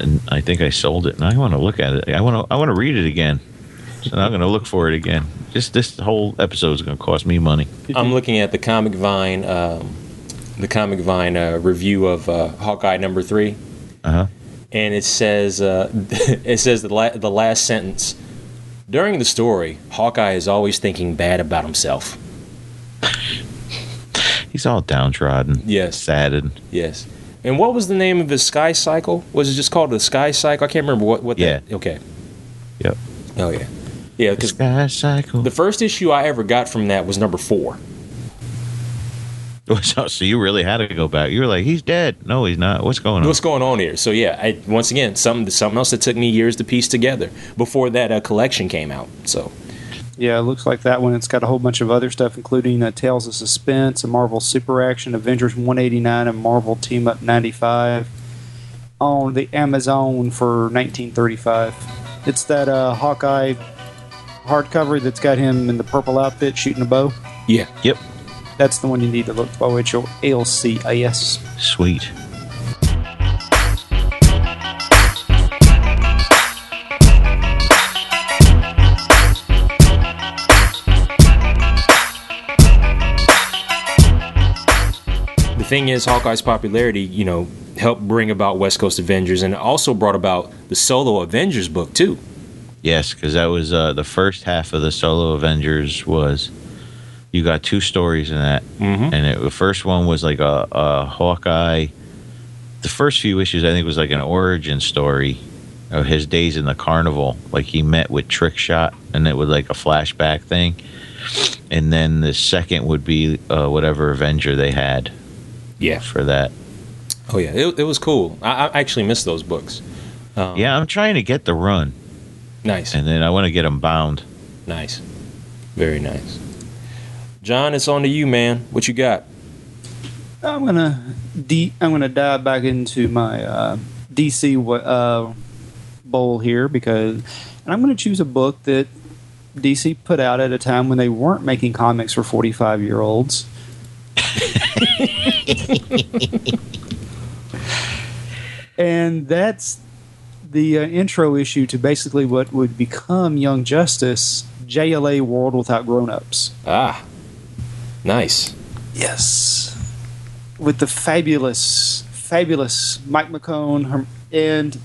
and I think I sold it. And I want to look at it. I want to. I want to read it again. And I'm going to look for it again. Just this whole episode is going to cost me money. I'm looking at the Comic Vine, um, the Comic Vine uh, review of uh, Hawkeye number three, Uh huh. And it says uh, [laughs] it says the la- the last sentence. During the story, Hawkeye is always thinking bad about himself. He's all downtrodden. Yes. Saddened. Yes. And what was the name of his Sky Cycle? Was it just called the Sky Cycle? I can't remember what. what Yeah. That, okay. Yep. Oh yeah. Yeah, because sky cycle. the first issue I ever got from that was number four. So, [laughs] so you really had to go back. You were like, he's dead. No, he's not. What's going on? What's going on here? So yeah, I, once again, something something else that took me years to piece together before that uh, collection came out. So Yeah, it looks like that one. It's got a whole bunch of other stuff, including uh, Tales of Suspense, a Marvel Super Action, Avengers 189, and Marvel Team Up 95 on the Amazon for 1935. It's that uh, Hawkeye hardcover that's got him in the purple outfit shooting a bow. yeah, Yep. That's the one you need to look for. It's your LCIS. Sweet. the thing is, Hawkeye's popularity, you know, helped bring about West Coast Avengers, and it also brought about the solo Avengers book too. Yes, because that was uh, the first half of the solo Avengers was you got two stories in that, Mhm. and it, the first one was like a, a Hawkeye. The first few issues, I think, was like an origin story of his days in the carnival. Like he met with Trick Shot, and it was like a flashback thing. And then the second would be uh, whatever Avenger they had Yeah. for that. Oh yeah, it, it was cool. I, I actually missed those books. Um, Yeah, I'm trying to get the run, Nice. and then I want to get them bound. Nice. Very nice. Jon, it's on to you, man. What you got? I'm gonna de- I'm gonna dive back into my uh, DC uh, bowl here because, and I'm gonna choose a book that DC put out at a time when they weren't making comics for 45 year olds. [laughs] and that's the uh, intro issue to basically what would become Young Justice, JLA World Without Grown Ups. Ah, nice. Yes. With the fabulous, fabulous Mike McKone and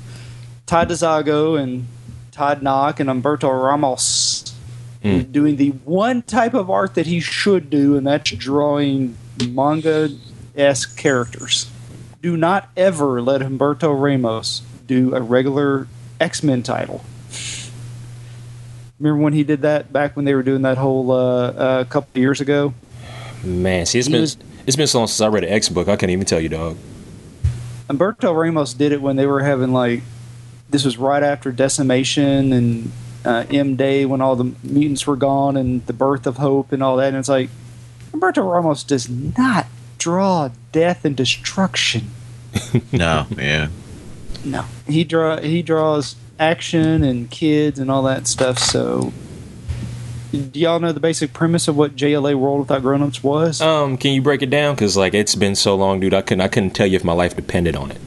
Todd DeZago and Todd Nauck and Umberto Ramos Hmm. doing the one type of art that he should do, and that's drawing manga esque characters. Do not ever let Humberto Ramos do a regular X Men title. Remember when he did that back when they were doing that whole uh, uh, couple of years ago? Man, see, it's He been was- it's been so long since I read an X book. I can't even tell you, dog. Umberto Ramos did it when they were having like this was right after Decimation and uh, M Day when all the mutants were gone and the birth of hope and all that. And it's like Umberto Ramos does not draw death and destruction. [laughs] No, yeah. No, he draw he draws action and kids and all that stuff. So, do y'all know the basic premise of what JLA World Without Grown-ups was? Um, can you break it down? Because like it's been so long, dude. I couldn't I couldn't tell you if my life depended on it.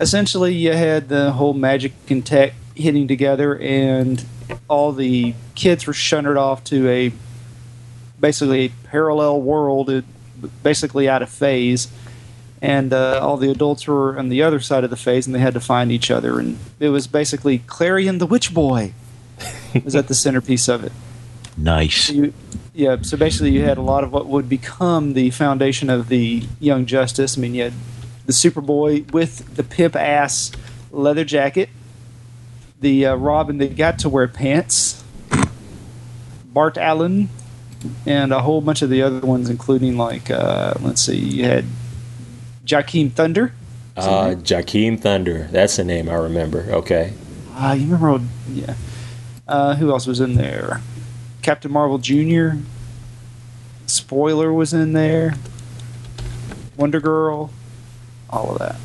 essentially you had the whole magic and tech hitting together and all the kids were shunted off to a basically a parallel world basically out of phase and uh, all the adults were on the other side of the phase and they had to find each other and it was basically Klarion the witch boy was at the centerpiece of it Nice. you, yeah, so basically you had a lot of what would become the foundation of the Young Justice. I mean, you had the Superboy with the pimp ass leather jacket, the uh, Robin that got to wear pants, Bart Allen, and a whole bunch of the other ones, including like uh, let's see, you had Jakeem Thunder. Uh, Jakeem Thunder. That's the name I remember. Okay. Ah, you remember? Old, yeah. Uh, who else was in there? Captain Marvel Jr. Spoiler was in there. Wonder Girl. All of that.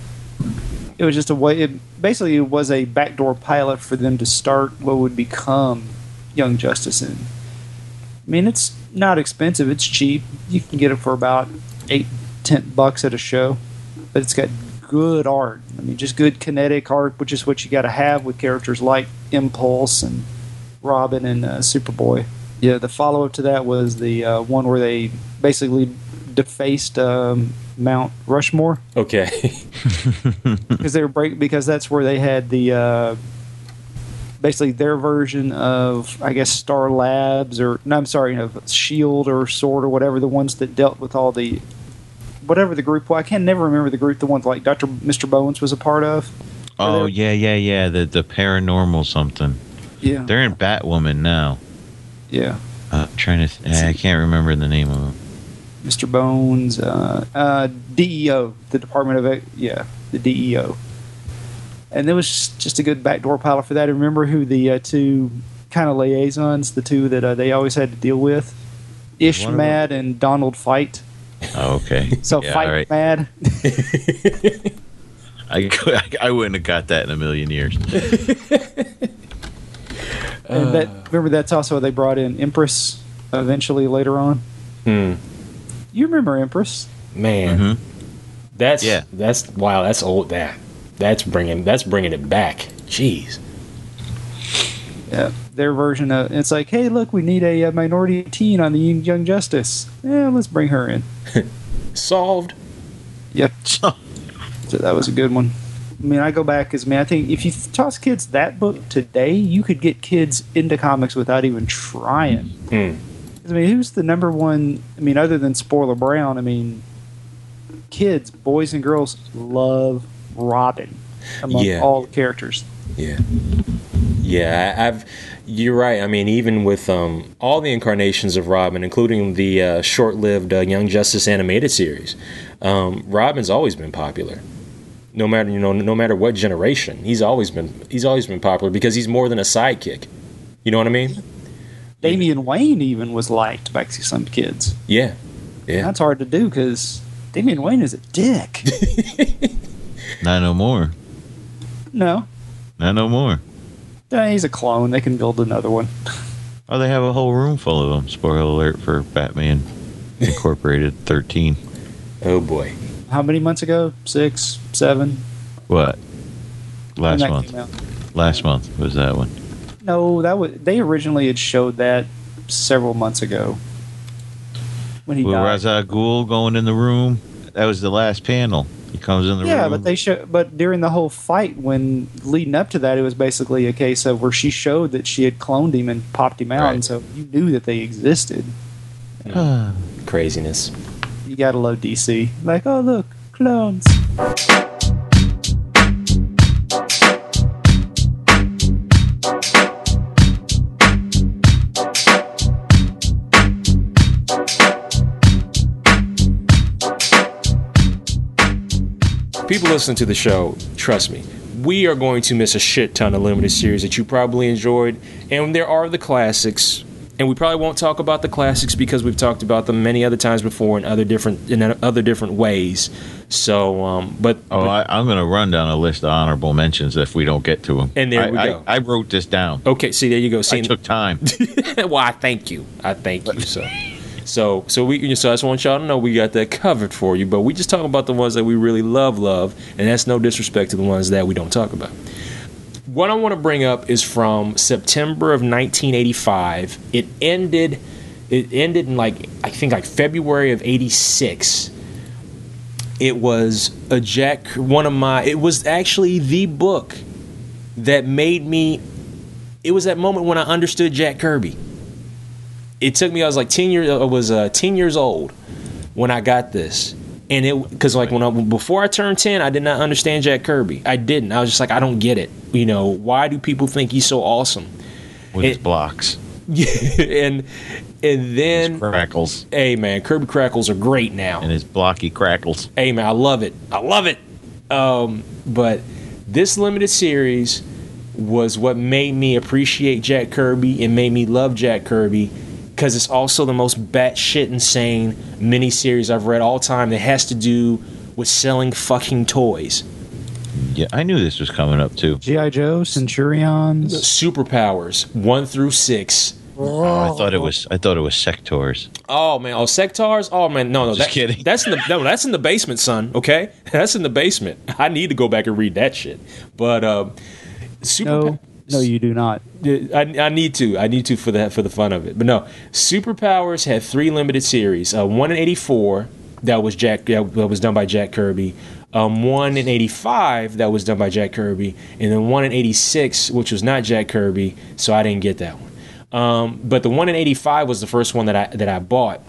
It was just a way. It basically it was a backdoor pilot for them to start what would become Young Justice. In. I mean, it's not expensive. It's cheap. You can get it for about eight, ten bucks at a show. But it's got good art. I mean, just good kinetic art, which is what you got to have with characters like Impulse and Robin and uh, Superboy. Yeah, the follow up to that was the uh, one where they basically defaced um, Mount Rushmore Okay. [laughs] because they were break because that's where they had the uh, basically their version of I guess Star Labs or no, I'm sorry, of Shield or Sword or whatever the ones that dealt with all the whatever the group. Well, I can never remember the group. The ones like Doctor Mister Bones was a part of. Oh yeah, yeah, yeah. The the paranormal something. Yeah, They're in Batwoman now. yeah. Uh, trying to, th- I can't remember the name of them. Mr. Bones, uh, uh, DEO, the Department of Ec- yeah, the DEO, and there was just, just a good backdoor pilot for that. I remember who the uh, two kind of liaisons, the two that uh, they always had to deal with, Ish Mad and Donald Fight. Oh, okay. [laughs] So Yeah, Fight right. Mad, [laughs] I, [laughs] I wouldn't have got that in a million years. And that remember that's also they brought in Empress eventually later on. Hmm. You remember Empress? Man, Mhm. that's Yeah. That's wow. That's old. That that's bringing that's bringing it back. Jeez. Yeah, their version of it's like, hey, look, we need a, uh minority teen on the Young Justice. Yeah, let's bring her in. [laughs] Solved. Yep. [laughs] So that was a good one. I mean, I go back because, man, I think if you toss kids that book today, you could get kids into comics without even trying. 'Cause, I mean, who's the number one? I mean, other than Spoiler Brown, I mean, kids, boys and girls, love Robin among Yeah. all the characters. Yeah. Yeah, I- I've. You're right. I mean, even with um, all the incarnations of Robin, including the uh, short-lived uh, Young Justice animated series, um, Robin's always been popular. No matter you know, no matter what generation, he's always been he's always been popular because he's more than a sidekick. You know what I mean? Damian Wayne even was liked by some kids. Yeah. Yeah. That's hard to do because Damian Wayne is a dick. [laughs] Not no more. no, Not no more. Uh, he's a clone. They can build another one. Oh, they have a whole room full of them. Spoiler alert for Batman Incorporated 13. Oh boy. How many months ago? Six, seven. What? Last month. Last month was that one. No, that was they originally had showed that several months ago when he With died. Ra's al Ghul going in the room. That was the last panel. He comes in the yeah, room. Yeah, but they show. But during the whole fight, when leading up to that, it was basically a case of where she showed that she had cloned him and popped him out, Right. and so you knew that they existed. [sighs] Craziness. Gotta love DC. Like, oh look, clones. people listening to the show, trust me, we are going to miss a shit ton of limited series that you probably enjoyed, and there are the classics. And we probably won't talk about the classics because we've talked about them many other times before in other different in other different ways. So, um, but Oh, I, I'm going to run down a list of honorable mentions if we don't get to them. And there I, we I- go. I, wrote this down. okay, see there you go. See, I took time. [laughs] well, I thank you. I thank you. So, so, so we. So I just want y'all to know we got that covered for you. But we just talk about the ones that we really love, love, and that's no disrespect to the ones that we don't talk about. What I want to bring up is from September of 1985. It ended. It ended in like I think like February of '86. It was a Jack. One of my. It was actually the book that made me it was that moment when I understood Jack Kirby. It took me. I was like ten years. I was uh, ten years old when I got this, and it because like when I before I turned ten, I did not understand Jack Kirby. I didn't. I was just like, I don't get it. You know, why do people think he's so awesome? With his blocks. [laughs] and and then, Crackles. hey man, Kirby crackles are great now. And his blocky crackles. Hey man, I love it. I love it. Um, but this limited series was what made me appreciate Jack Kirby and made me love Jack Kirby because it's also the most batshit insane miniseries I've read all time that has to do with selling fucking toys. Yeah, I knew this was coming up too. GI Joe, Centurions. Superpowers one through six. Oh, I thought it was. I thought it was Sectaurs. Oh man, oh Sectaurs. Oh man, no, no, Just that- kidding. That's in the no, that's in the basement, son. Okay, [laughs] that's in the basement. I need to go back and read that shit. But um, super. No, no, you do not. I, I need to. I need to for that for the fun of it. But no, Superpowers had three limited series. Uh, one in '84 that was Jack that was done by Jack Kirby. Um, one in '85 that was done by Jack Kirby, and then one in '86 which was not Jack Kirby. So I didn't get that one. Um, but the one in '85 was the first one that I that I bought.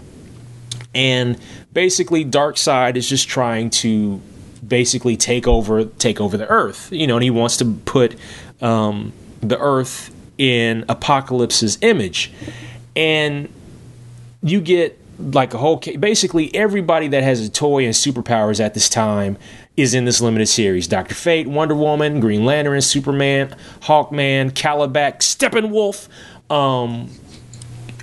And basically, Darkseid is just trying to basically take over take over the Earth. You know, and he wants to put um, the Earth in Apokolips's image, and you get like a whole ca- basically everybody that has a toy and superpowers at this time is in this limited series Dr. Fate, Wonder Woman, Green Lantern, Superman, Hawkman, Kalibak, Steppenwolf, um,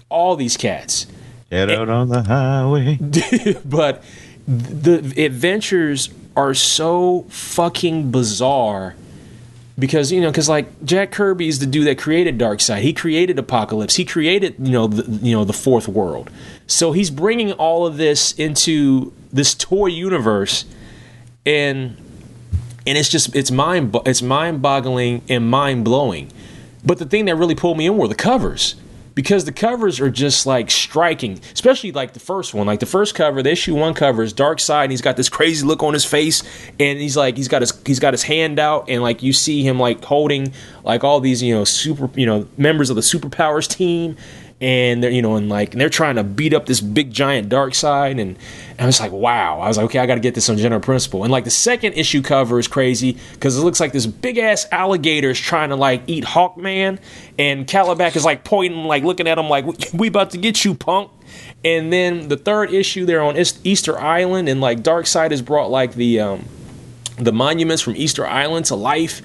all these cats. Get out on the highway. [laughs] but the adventures are so fucking bizarre because you know because like Jack Kirby is the dude that created Darkseid. He created Apokolips. He created you know the, you know the fourth world. So he's bringing all of this into this toy universe, and and it's just it's mind it's mind boggling and mind blowing. But the thing that really pulled me in were the covers. Because the covers are just like striking, especially like the first one. Like the first cover, the issue one cover is Darkseid, and he's got this crazy look on his face, and he's like he's got his he's got his hand out, and like you see him like holding like all these you know super you know members of the superpowers team, and they're you know and like and they're trying to beat up this big giant Darkseid and, and I was like wow. I was like okay I got to get this on general principle. And like the second issue cover is crazy because it looks like this big ass alligator is trying to like eat Hawkman. And Kalibak is like pointing like looking at him like we about to get you punk. And then the third issue they're on Eas- Easter Island and like Darkseid has brought like the um the monuments from Easter Island to life.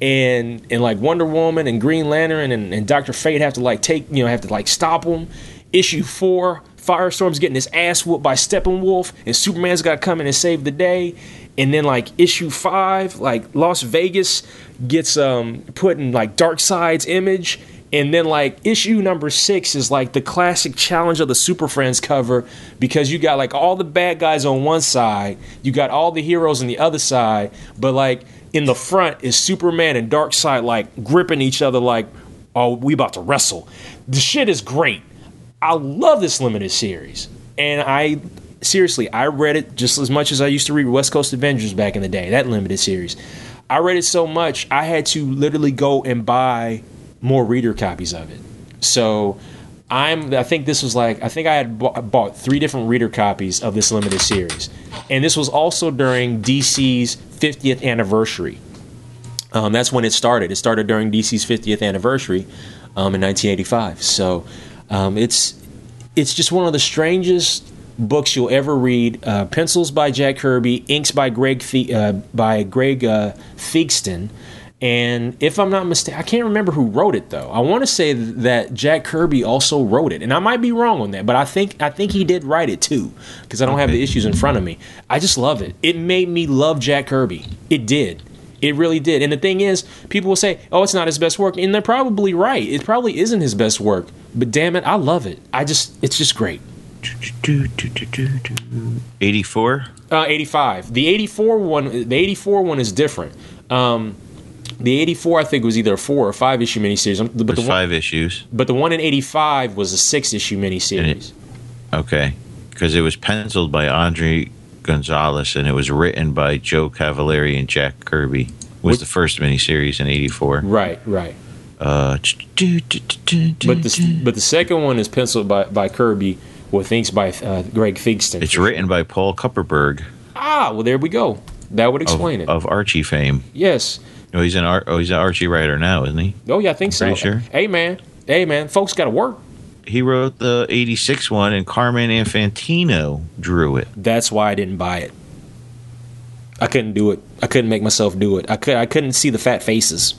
And and like Wonder Woman and Green Lantern and, and Doctor Fate have to like take you know have to like stop them. Issue four, Firestorm's getting his ass whooped by Steppenwolf, and Superman's got to come in and save the day. And then like issue five, like Las Vegas gets um put in like Darkseid's image. And then like issue number six is like the classic challenge of the Super Friends cover because you got like all the bad guys on one side, you got all the heroes on the other side, but like in the front is Superman and Darkseid like gripping each other like, oh, we about to wrestle. The shit is great. I love this limited series. And I seriously, I read it just as much as I used to read West Coast Avengers back in the day, that limited series. I read it so much, I had to literally go and buy more reader copies of it. So I'm I think this was like I think I had bought, three different reader copies of this limited series. And this was also during DC's 50th anniversary. Um, that's when it started. It started during DC's 50th anniversary um, in 1985. So um, it's it's just one of the strangest books you'll ever read. Uh, pencils by Jack Kirby, inks by Greg Fe- uh, by Greg uh. And if I'm not mistaken, I can't remember who wrote it though. I want to say that Jack Kirby also wrote it, and I might be wrong on that, but I think I think he did write it too because I don't have the issues in front of me. I just love it. It made me love Jack Kirby. It did. It really did. And the thing is, people will say, "Oh, it's not his best work," and they're probably right. It probably isn't his best work, but damn it, I love it. I just, it's just great. 84? Uh, 85. The 84 one, the 84 one is different. Um, the 84, I think, was either a four or five issue miniseries. Um, But There's the one, five issues. but the one in 85 was a six issue miniseries. Okay. Because it was penciled by Andre Gonzalez and it was written by Joe Cavalieri and Jack Kirby. Was the first miniseries in 84. Right, right. Uh, But the but the second one is penciled by, by Kirby with inks by uh, Greg Theakston. it's written by Paul Kupperberg Ah, well, there we go. That would of, explain it. of Archie fame. yes. Oh, he's an Ar- oh, he's an Archie writer now, isn't he? Oh yeah, I think so. pretty sure. Hey man, hey man, folks got to work. He wrote the 86 one and Carmine Infantino drew it. That's why I didn't buy it. I couldn't do it. I couldn't make myself do it. I could. I couldn't see the fat faces.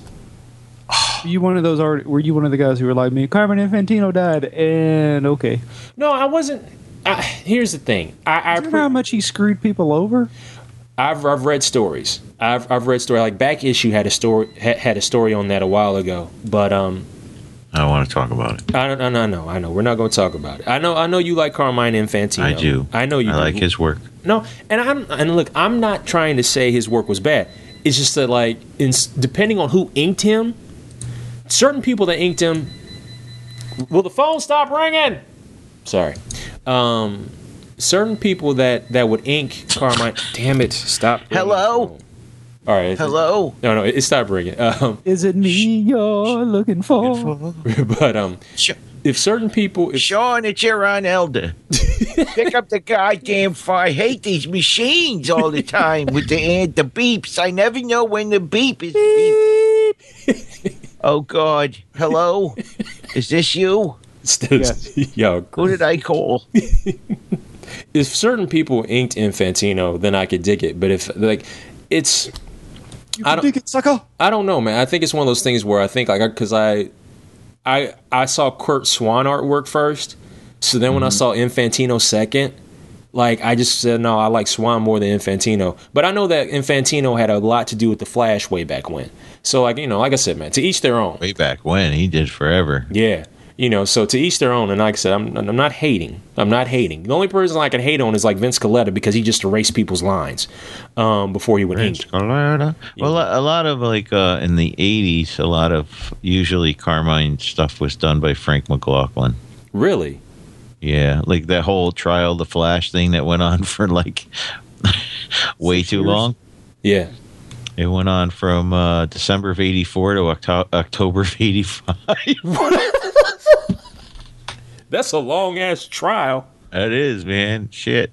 You one of those? art- Were you one of the guys who were like me? Carmine Infantino died, and okay. No, I wasn't. I, here's the thing. I, I Do you know how much he screwed people over? I've I've read stories. I've I've read story like back issue had a story had, had a story on that a while ago. But um, I don't want to talk about it. I don't I know I know I know we're not going to talk about it. I know I know you like Carmine Infantino. I do. I know you. I do. like his work. No, and I'm and look, I'm not trying to say his work was bad. It's just that like, in, depending on who inked him, certain people that inked him. Will the phone stop ringing? Sorry. Um, certain people that that would ink Carmine. Damn it! Stop. ringing Hello? All right. Hello. No, no, it, it stopped ringing. Um, Is it me you're looking for? [laughs] but um, Sh- if certain people, if, Shawn, it's your Aunt Elder. [laughs] Pick up the goddamn phone. I hate these machines all the time with the and the beeps. I never know when the beep is [laughs] beep. beep. Oh God. Hello? [laughs] Is this you? [laughs] yo, Who did I call? [laughs] if certain people inked Infantino, then I could dig it. But if like, it's You I don't- dig it, sucker. I don't know, man. I think it's one of those things where I think like because I, I I saw Curt Swan artwork first, so then when I mm-hmm. saw Infantino second, like I just said no, I like Swan more than Infantino. But I know that Infantino had a lot to do with the Flash way back when. So like you know, like I said, man, to each their own. Way back when he did forever. Yeah. You know, so to each their own. And like I said, I'm, I'm not hating. I'm not hating. The only person I can hate on is like Vince Colletta because he just erased people's lines um, before he would ink. Well, a lot of like uh, in the '80s, a lot of usually Carmine stuff was done by Frank McLaughlin. Really? Yeah, like that whole trial the Flash thing that went on [laughs] for like [laughs] way too long. Yeah. It went on from uh, December of '84 to Octo- October of '85. [laughs] That's a long ass trial. that is, man. Shit.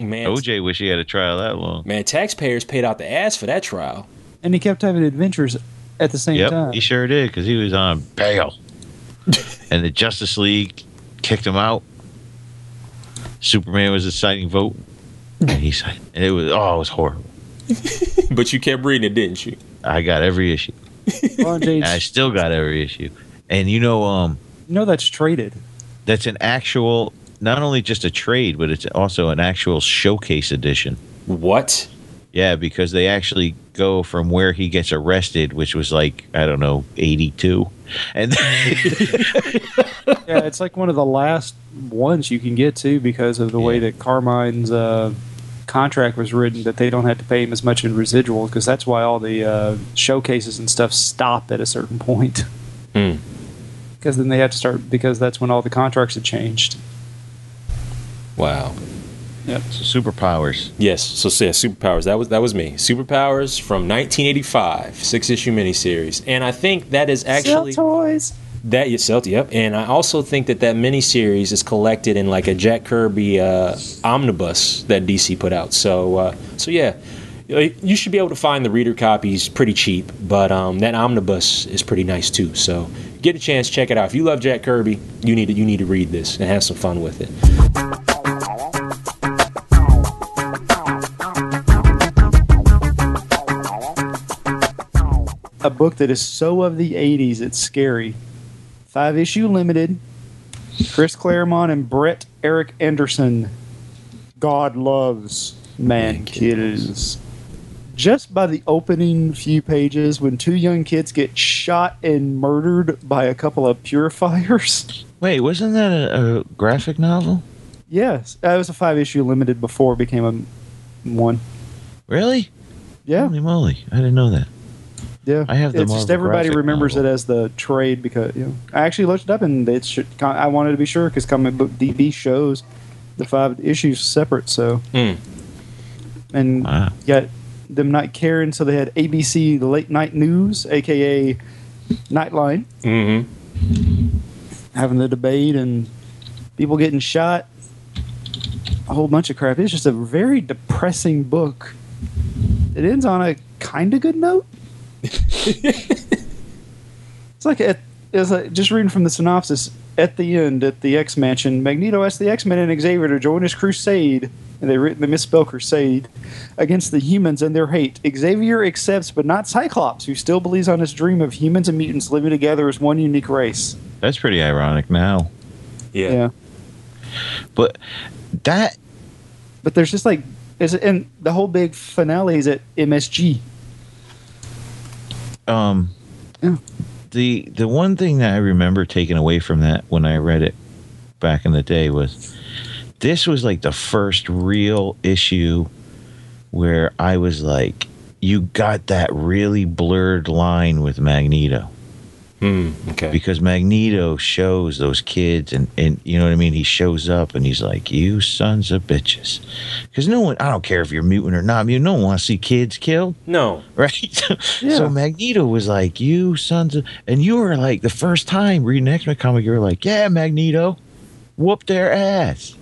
Man, OJ wish he had a trial that long. man, taxpayers paid out the ass for that trial. And he kept having adventures at the same Yep, time. he sure did because he was on bail, [laughs] and the Justice League kicked him out. Superman was a deciding vote, and he signed. And it was oh, it was horrible. [laughs] But you kept reading it, didn't you? I got every issue. [laughs] James, I still got every issue. And you know, um, you know that's traded. that's an actual, not only just a trade, but it's also an actual showcase edition. What? Yeah, because they actually go from where he gets arrested, which was like I don't know, eighty-two, and [laughs] Yeah, it's like one of the last ones you can get to because of the way that Carmine's uh, contract was written that they don't have to pay him as much in residual because that's why all the uh, showcases and stuff stop at a certain point. Hmm. Because then they have to start because that's when all the contracts had changed. Wow. So superpowers. Yes. So yeah, superpowers. That was that was me. Superpowers from 1985, six issue miniseries, and I think that is actually toys. That yourself. Yep. And I also think that that miniseries is collected in like a Jack Kirby uh, omnibus that DC put out. So uh, so yeah. You should be able to find the reader copies pretty cheap, but um, that omnibus is pretty nice too. So get a chance, check it out. If you love Jack Kirby, you need to you need to read this and have some fun with it. A book that is so of the 80s, it's scary. Five issue limited. Chris Claremont and Brent Eric Anderson. God loves, man, kills. Just by the opening few pages, when two young kids get shot and murdered by a couple of purifiers. [laughs] Wait, wasn't that a, a graphic novel? yes, that was a five issue limited before it became a one. Really? Yeah, Holy moly! I didn't know that. Yeah. I have the It's just Marvel everybody graphic remembers novel. it as the trade because you know I actually looked it up and it's should, I wanted to be sure because comic book DB shows the five issues separate. So Hmm. and Wow. yet them not caring, so they had ABC Late Night News, aka Nightline, Mm-hmm. having the debate and people getting shot. A whole bunch of crap. It's just a very depressing book. It ends on a kind of good note. [laughs] it's like at, it's like just reading from the synopsis. At the end, at the X Mansion, Magneto asks the X Men and Xavier to join his crusade, and they written they misspell crusade against the humans and their hate. Xavier accepts, but not Cyclops, who still believes on his dream of humans and mutants living together as one unique race. That's pretty ironic now. Yeah. yeah. But that But there's just like is it and the whole big finale is at MSG. Um Yeah. the the one thing that I remember taking away from that when I read it back in the day was this was like the first real issue where I was like you got that really blurred line with Magneto Hmm. Okay. because Magneto shows those kids and and you know what I mean he shows up and he's like you sons of bitches because no one I don't care if you're mutant or not mutant no one wants to see kids killed No. [laughs] right? Yeah. So Magneto was like, "You sons of," and you were like, the first time reading X Men comic, you were like, "Yeah, Magneto, whoop their ass."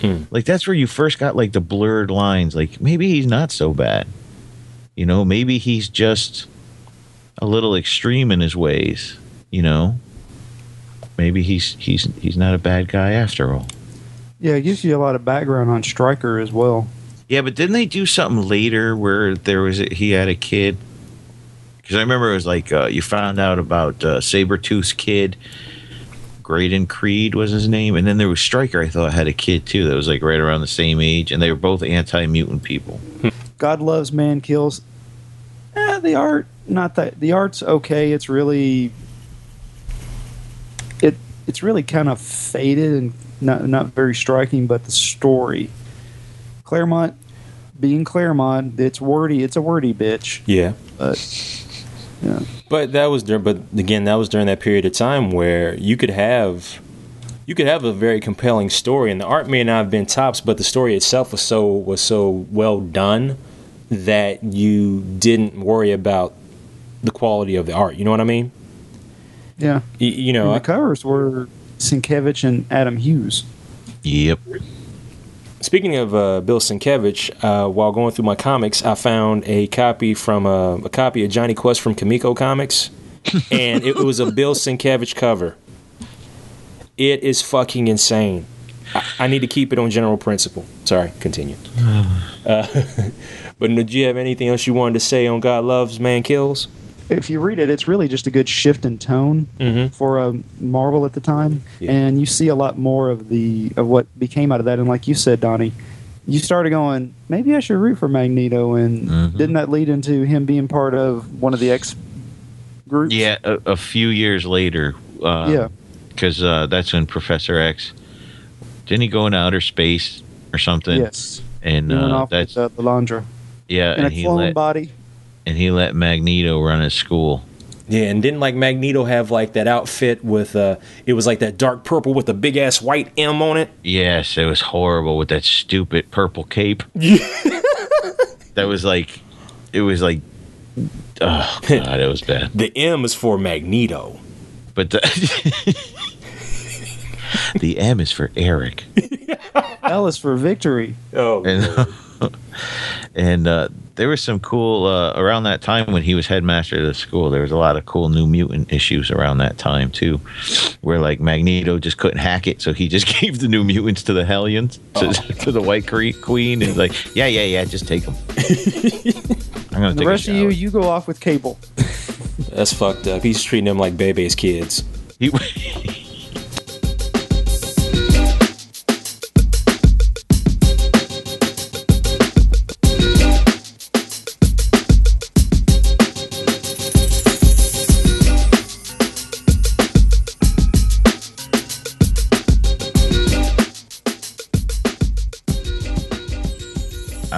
Hmm. Like that's where you first got like the blurred lines. Like maybe he's not so bad, you know. Maybe he's just a little extreme in his ways, you know. Maybe he's he's he's not a bad guy after all. Yeah, it gives you a lot of background on Stryker as well. Yeah, but didn't they do something later where there was a, he had a kid? Because I remember it was like uh, you found out about uh, Sabretooth's kid, Graydon Creed was his name, and then there was Stryker. I thought had a kid too that was like right around the same age, and they were both anti mutant people. God loves, man kills. Eh, the art, not that the art's okay. It's really, it it's really kind of faded and not not very striking. But the story, Claremont, being Claremont, it's wordy. It's a wordy bitch. Yeah. But yeah, But that was during, but again, that was during that period of time where you could have, you could have a very compelling story, and the art may not have been tops, but the story itself was so was so well done that you didn't worry about the quality of the art. You know what I mean? yeah. You, you know, And the covers were Sienkiewicz and Adam Hughes. Yep. Speaking of uh, Bill Sienkiewicz, uh, while going through my comics, I found a copy from uh, a copy of Jonny Quest from Comico Comics, [laughs] and it, was a Bill Sienkiewicz cover. It is fucking insane. I, I need to keep it on general principle. Sorry, continue. [sighs] Uh, [laughs] but did you have anything else you wanted to say on God Loves, Man Kills? If you read it, it's really just a good shift in tone Mhm. for um, Marvel at the time, Yeah. and you see a lot more of the of what became out of that. And like you said, Donny, you started going, maybe I should root for Magneto, and Mhm. didn't that lead into him being part of one of the X groups? Yeah, a, a few years later. Uh, yeah. Because uh, that's when Professor X didn't he go into outer space or something? Yes. And He went uh, off that's with uh, Lilandra yeah, in a and he clone let body. And he let Magneto run his school. Yeah, and didn't like Magneto have like that outfit with uh it was like that dark purple with a big ass white M on it? Yes, it was horrible with that stupid purple cape. [laughs] that was like, it was like, oh god, it was bad. The M is for Magneto. But the, [laughs] the M is for Eric, [laughs] L is for victory. Oh, and [laughs] and uh, there was some cool uh, around that time when he was headmaster of the school. There was a lot of cool New Mutant issues around that time too, where like Magneto just couldn't hack it, so he just [laughs] gave the New Mutants to the Hellions to, [laughs] to the White Cre- Queen, and like, yeah, yeah, yeah, just take them. I'm gonna take The take rest a of you, you go off with Cable. that's fucked up. He's treating them like baby's kids. He-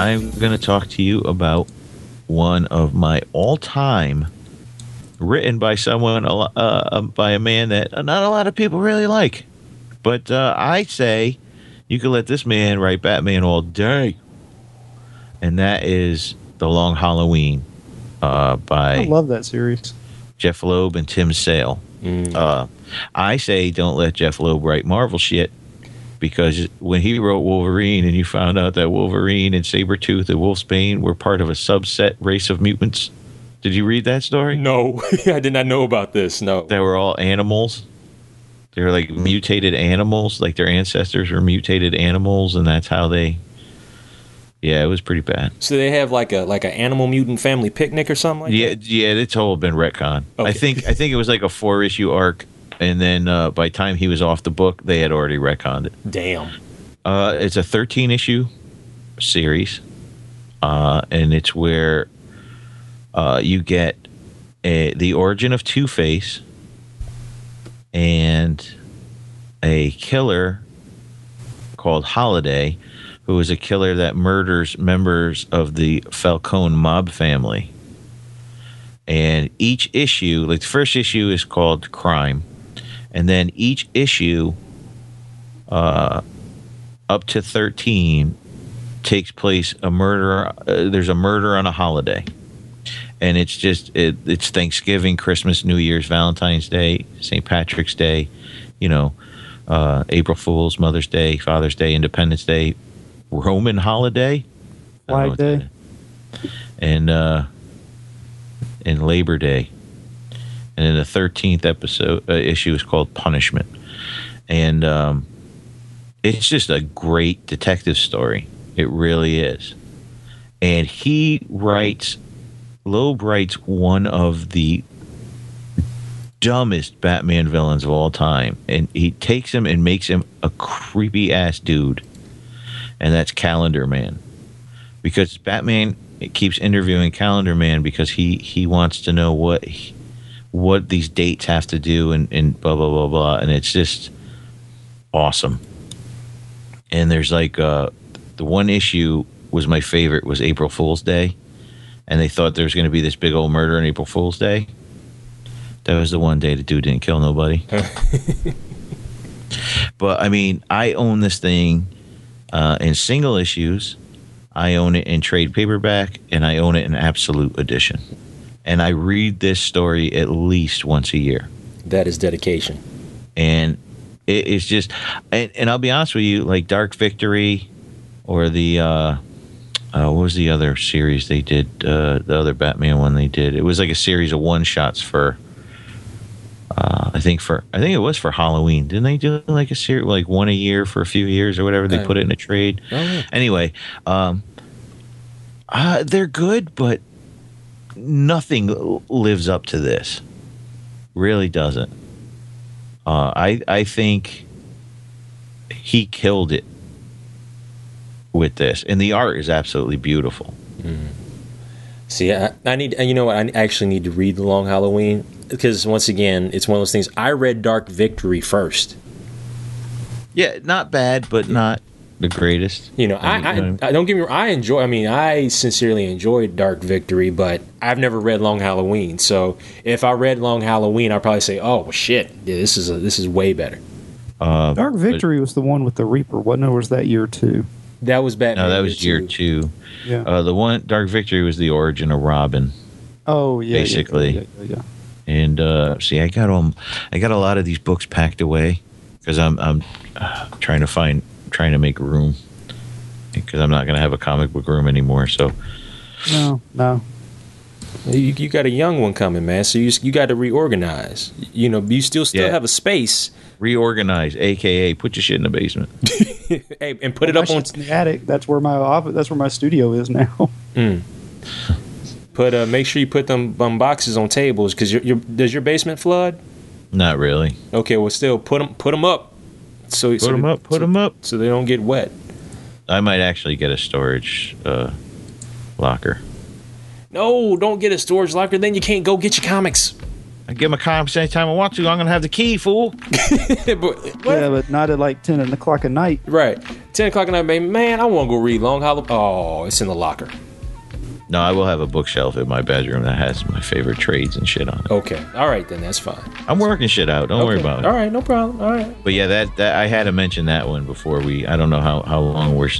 I'm going to talk to you about one of my all-time written by someone uh, um, by a man that not a lot of people really like. But uh, I say you can let this man write Batman all day, and that is the Long Halloween uh, by I love that series. Jeph Loeb and Tim Sale. Uh, I say don't let Jeph Loeb write Marvel shit because when he wrote Wolverine and you found out that Wolverine and Sabretooth and Wolfsbane were part of a subset race of mutants. Did you read that story? No, [laughs] I did not know about this. No. They were all animals. They were like mutated animals, like their ancestors were mutated animals, and that's how they. Yeah, it was pretty bad. So they have like a like an animal mutant family picnic or something like yeah, that. yeah, it's all been retcon. I think I think it was like a four issue arc, and then uh, by the time he was off the book, they had already retconned it. Damn. Uh, it's a thirteen issue series, uh, and it's where uh, you get a, the origin of Two Face and a killer called Holiday, who is a killer that murders members of the Falcone mob family. And each issue, like the first issue is called Crime, and then each issue, uh, up to 13, takes place a murder. Uh, there's a murder on a holiday. And it's just, it, it's Thanksgiving, Christmas, New Year's, Valentine's Day, St. Patrick's Day, you know, uh, April Fool's, Mother's Day, Father's Day, Independence Day, Roman holiday, Flag Day. and uh, and Labor Day, and the thirteenth episode uh, issue is called Punishment, and um, it's just a great detective story. It really is, and he writes. Loeb writes one of the dumbest Batman villains of all time, and he takes him and makes him a creepy ass dude, and that's Calendar Man, because Batman keeps interviewing Calendar Man because he he wants to know what he, what these dates have to do and, and blah blah blah blah. And it's just awesome. And there's like uh the one issue was my favorite was april fool's day. And they thought there was going to be this big old murder on april fool's day. That was the one day the dude didn't kill nobody. [laughs] But i mean i own this thing uh, in single issues. I own it in trade paperback and i own it in absolute edition and I read this story at least once a year. That is dedication. And it, it's just, and, and, I'll be honest with you, like Dark Victory or the, uh, uh, what was the other series they did? Uh, the other Batman one they did. It was like a series of one shots for, uh, I think for, I think it was for Halloween. Didn't they do like a series, like one a year for a few years or whatever? They put it in a trade. Oh, yeah. Anyway, um, uh, they're good, but nothing lives up to this. Really doesn't. Uh, I I think he killed it with this, and the art is absolutely beautiful. See, I, I need, you know what? I actually need to read The Long Halloween because, once again, it's one of those things. I read Dark Victory first. Yeah, not bad, but not the greatest. You know, I, I, I don't get me. wrong, I enjoy. I mean, I sincerely enjoyed Dark Victory, but I've never read Long Halloween. So if I read Long Halloween, I'd probably say, "Oh well, shit, yeah, this is a, this is way better." uh, Dark Victory was the one with the Reaper, wasn't it? Or was that year two? That was Batman. no, that was year two. Yeah. Uh, the one Dark Victory was the origin of Robin. oh, yeah. yeah, basically. Yeah, yeah, yeah. And uh, see, I got um, I got a lot of these books packed away because I'm I'm uh, trying to find trying to make room because I'm not going to have a comic book room anymore. So No, no. You, you got a young one coming, man. So you you got to reorganize. You know, you still still Yeah. have a space, reorganize, aka put your shit in the basement. [laughs] hey, and put it up on shit's in the attic. That's where my office. That's where my studio is now. [laughs] put. Uh, make sure you put them um, boxes on tables because your, your does your basement flood? not really. Okay, well, still put them put them up. So Put them up. Put them up. so they don't get wet. I might actually get a storage uh, locker. No, don't get a storage locker. Then you can't go get your comics. I get my comics anytime I want to. I'm going to have the key, fool. [laughs] But- Yeah, but not at like ten o'clock at night. Right, ten o'clock at night, baby. Man, I want to go read Long Hollow. Oh, it's in the locker. No, I will have a bookshelf in my bedroom that has my favorite trades and shit on it. Okay, all right then. That's fine. I'm working shit out. Don't worry about it. All right, no problem. All right. But yeah, that, that I had to mention that one before we. I don't know how, how long we're,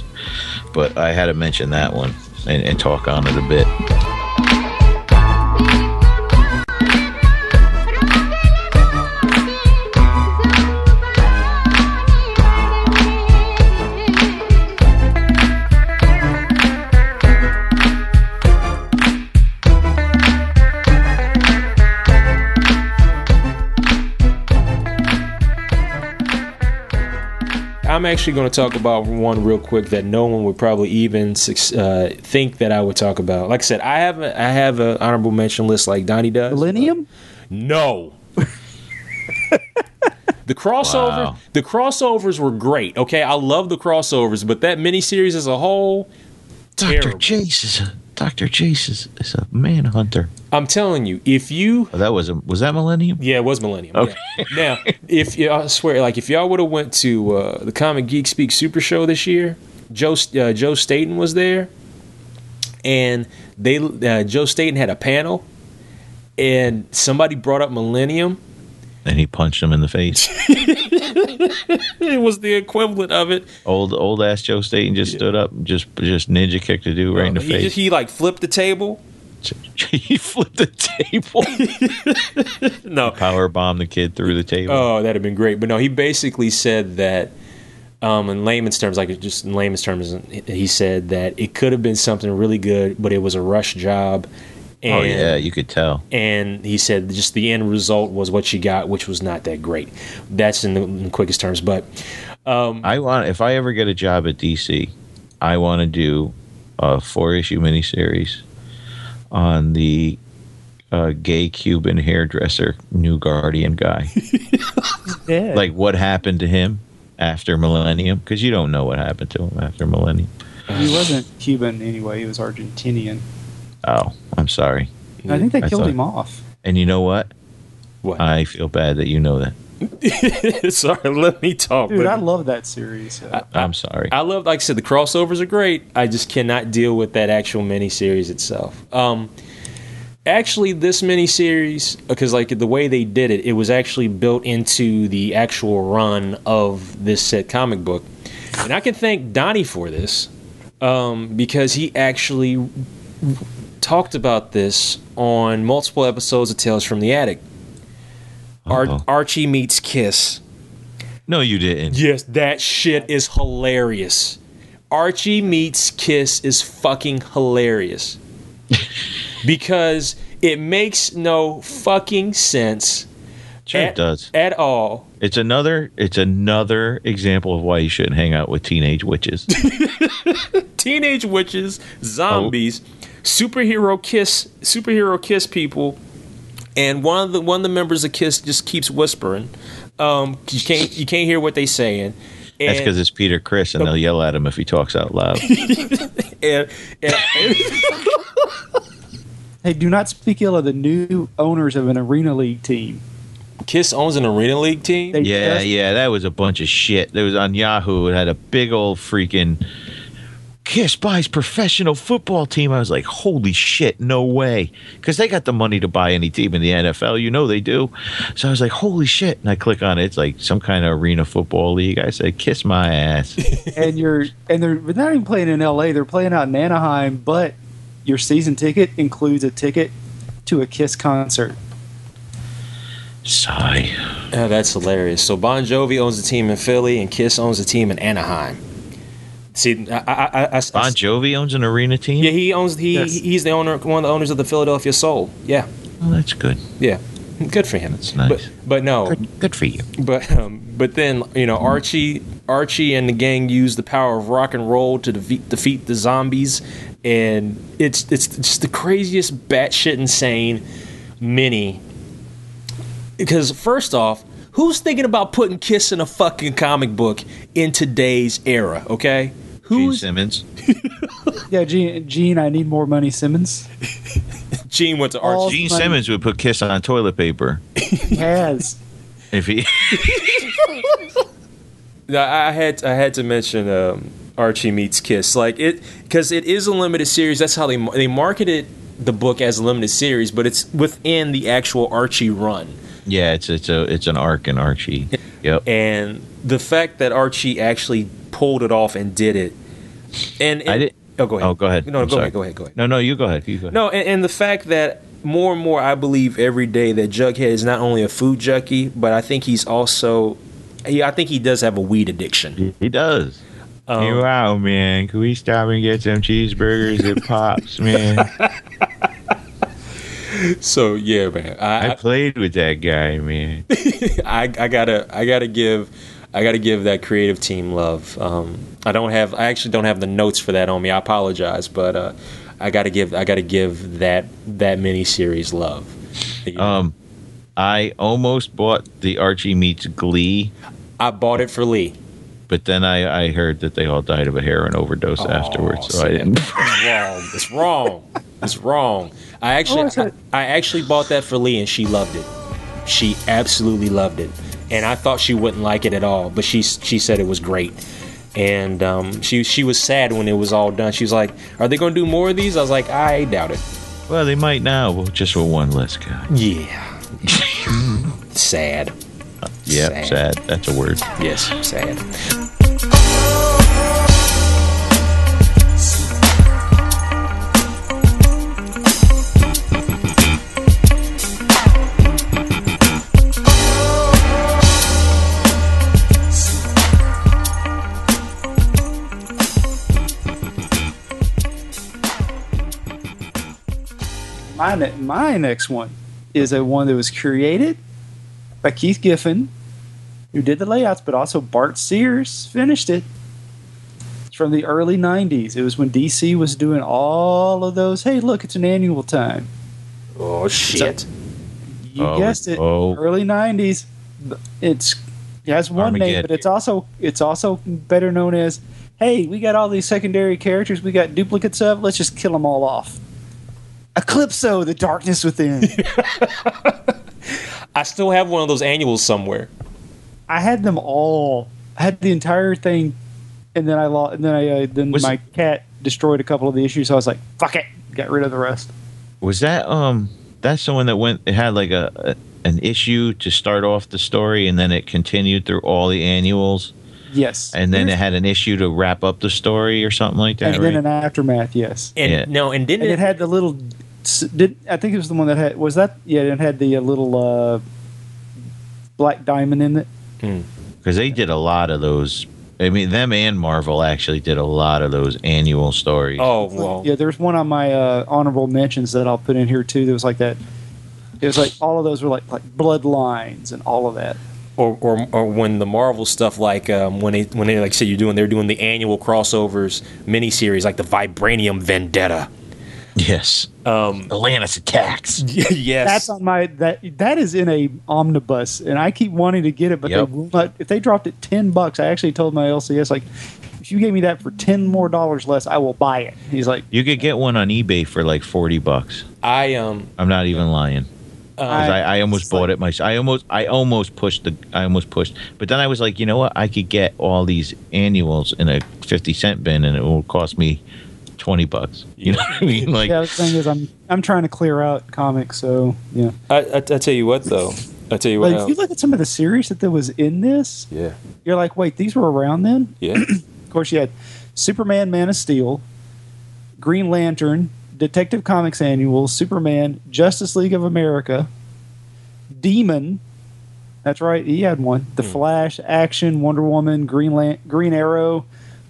but I had to mention that one and, and talk on it a bit. I'm actually going to talk about one real quick that no one would probably even uh, think that I would talk about. Like I said, I have a, I have an honorable mention list like Donny does. Millennium. No. [laughs] the crossover, Wow. the crossovers were great. Okay, I love the crossovers, but that miniseries as a whole, Doctor terrible. Chase is a Doctor Chase is, is a manhunter. I'm telling you, if you Oh, that was a was that Millennium? Yeah, it was Millennium. Okay. yeah. [laughs] Now, if you, I swear, like if y'all would have went to uh, the Comic Geek Speak Super Show this year, Joe uh, Joe Staton was there, and they uh, Joe Staton had a panel, and somebody brought up Millennium. And he punched him in the face. [laughs] It was the equivalent of it. old old ass Joe Staton just stood up, just just ninja kicked a dude right in the he, face. just- he like flipped the table. [laughs] he flipped the table. [laughs] No, Power bombed the kid through the table. Oh, that'd have been great. But no, he basically said that, um, in layman's terms, like just in layman's terms, he said that it could have been something really good, but it was a rush job. And, oh yeah, you could tell. And he said just the end result was what you got, which was not that great. That's in the, in the quickest terms. But I want if I ever get a job at DC, I want to do a four issue miniseries on the uh, gay Cuban hairdresser new Guardian guy. [laughs] Yeah. like what happened to him after Millennium? Because you don't know what happened to him after Millennium. he wasn't Cuban anyway. He was Argentinian. Oh, I'm sorry. I think they I killed thought- him off. And you know what? What? I feel bad that you know that. [laughs] Sorry, let me talk. Dude, but I love that series. I'm sorry. I love, like I said, the crossovers are great. I just cannot deal with that actual miniseries itself. Um, actually, this miniseries, because like the way they did it, it was actually built into the actual run of this set comic book, and I can thank Donny for this um, because he actually talked about this on multiple episodes of Tales from the Attic. Ar- uh-huh. Archie meets Kiss. no, you didn't. Yes, that shit is hilarious. Archie meets Kiss is fucking hilarious. [laughs] because it makes no fucking sense Sure at, it does. at all. It's another. It's another example of why you shouldn't hang out with teenage witches. [laughs] Teenage witches, oh. zombies, superhero kiss, superhero kiss people, and one of the one of the members of Kiss just keeps whispering. Um, you can't you can't hear what they're saying. That's because it's Peter Criss, and they'll yell at him if he talks out loud. [laughs] and, and, Hey, do not speak ill of the new owners of an arena league team. Kiss owns an arena league team. They Yeah, just- yeah, that was a bunch of shit. That was on Yahoo. It had a big old freaking Kiss buys professional football team. I was like, holy shit, no way. Because they got the money to buy any team in the NFL. You know they do. So I was like, holy shit. And I click on it. It's like some kind of arena football league. I said, kiss my ass. [laughs] and you're and they're they're not even playing in L.A. They're playing out in Anaheim, but your season ticket includes a ticket to a Kiss concert. Sigh. Oh, that's hilarious. So Bon Jovi owns a team in Philly, and Kiss owns a team in Anaheim. See, I, I, I, I, Bon Jovi owns an arena team? yeah, he owns he Yes. he's the owner, one of the owners of the Philadelphia Soul. Yeah, Well, that's good. yeah, good for him. That's nice. But but no, Good, good for you. but um, but then you know Archie Archie and the gang use the power of rock and roll to defeat defeat the zombies, and it's it's just the craziest batshit insane mini. Because first off, who's thinking about putting Kiss in a fucking comic book in today's era? Okay, Gene who's Simmons. [laughs] Yeah, Gene, Gene I need more money, Simmons. [laughs] Gene went to All- Archie? Gene funny. Simmons would put Kiss on toilet paper. He has. [laughs] If he Yeah, I I had I had to mention um, Archie meets Kiss, like it because it is a limited series. That's how they they marketed the book as a limited series, but it's within the actual Archie run. Yeah, it's it's a it's an arc in Archie. Yep. And the fact that Archie actually pulled it off and did it, and, and I did- Oh, go ahead. Oh, go ahead. No, I'm go sorry. ahead. Go ahead. Go ahead. No, no, you go ahead. You go ahead. No, and, and the fact that more and more, I believe every day that Jughead is not only a food junkie, but I think he's also, he, I think he does have a weed addiction. He does. Um, hey, wow, man. Can we stop and get some cheeseburgers at Pops, [laughs] man? So yeah, man, I I, played with that guy, man. [laughs] I, I gotta, I gotta give, I gotta give that creative team love. Um, I don't have, I actually don't have the notes for that on me. I apologize, but uh, I gotta give, I gotta give that that mini series love. Um, I almost bought the Archie meets Glee, I bought it for Lee. but then I, I heard that they all died of a heroin overdose afterwards, so I didn't. It's wrong. It's wrong. It's wrong. I actually, Oh. I, I actually bought that for Lee, and she loved it. She absolutely loved it, and I thought she wouldn't like it at all, but she she said it was great. And um, she she was sad when it was all done. She was like, "Are they going to do more of these?" I was like, "I doubt it." Well, they might now, well, just with one less guy. Yeah. [laughs] sad. Yep, Sad. sad. That's a word. Yes, sad. My my next one is a one that was created by Keith Giffen, who did the layouts, but also Bart Sears finished it. It's from the early '90s. It was when DC was doing all of those. Hey, look, it's an annual time. Oh shit. You Oh, guessed it. oh. Early '90s. It's it has one name, but it's also it's also better known as. Hey, we got all these secondary characters. We got duplicates of. Let's just kill them all off. Eclipso, the darkness within. [laughs] I still have one of those annuals somewhere. I had them all. I had the entire thing, and then I lost. And then I uh, then Was- my cat destroyed a couple of the issues. So I was like, "Fuck it," got rid of the rest. Was that um? That's the one that went. It had like a, a an issue to start off the story, and then it continued through all the annuals, Yes, and then it had an issue to wrap up the story or something like that. and then right? an aftermath. Yes, And Yeah. no, and didn't and it, it had the little. Did I think it was the one that had was that yeah it had the uh, little uh, black diamond in it. because they did a lot of those. I mean, them and Marvel actually did a lot of those annual stories. Oh well, Yeah, there's one on my uh, honorable mentions that I'll put in here too. That was like that. It was like all of those were like like bloodlines and all of that. Or, or or when the Marvel stuff, like um, when they when they like say you're doing, they're doing the annual crossovers miniseries, like the Vibranium Vendetta. yes, Um, Atlantis attacks. [laughs] yes, That's on my that that is in a omnibus, and I keep wanting to get it, but Yep. they will not. If they dropped it ten bucks, I actually told my LCS like, if you gave me that for ten more dollars less, I will buy it. He's like, You could get one on eBay for like forty bucks. I um I'm not even lying. 'Cause I, I almost bought like- it myself. I almost, I almost pushed the, I almost pushed, but then I was like, you know what? I could get all these annuals in a fifty cent bin, and it will cost me twenty bucks. You know what I mean? Like, [laughs] yeah. The thing is, I'm I'm trying to clear out comics, so yeah. I, I, I tell you what though, I tell you what, But if um, you look at some of the series that there was in this, yeah, you're like, wait, these were around then. yeah, [clears throat] Of course, you had Superman, Man of Steel, Green Lantern, Detective Comics Annual, Superman, Justice League of America, Demon. That's right, he had one. The hmm. Flash, Action, Wonder Woman, Green Lan- Green Arrow,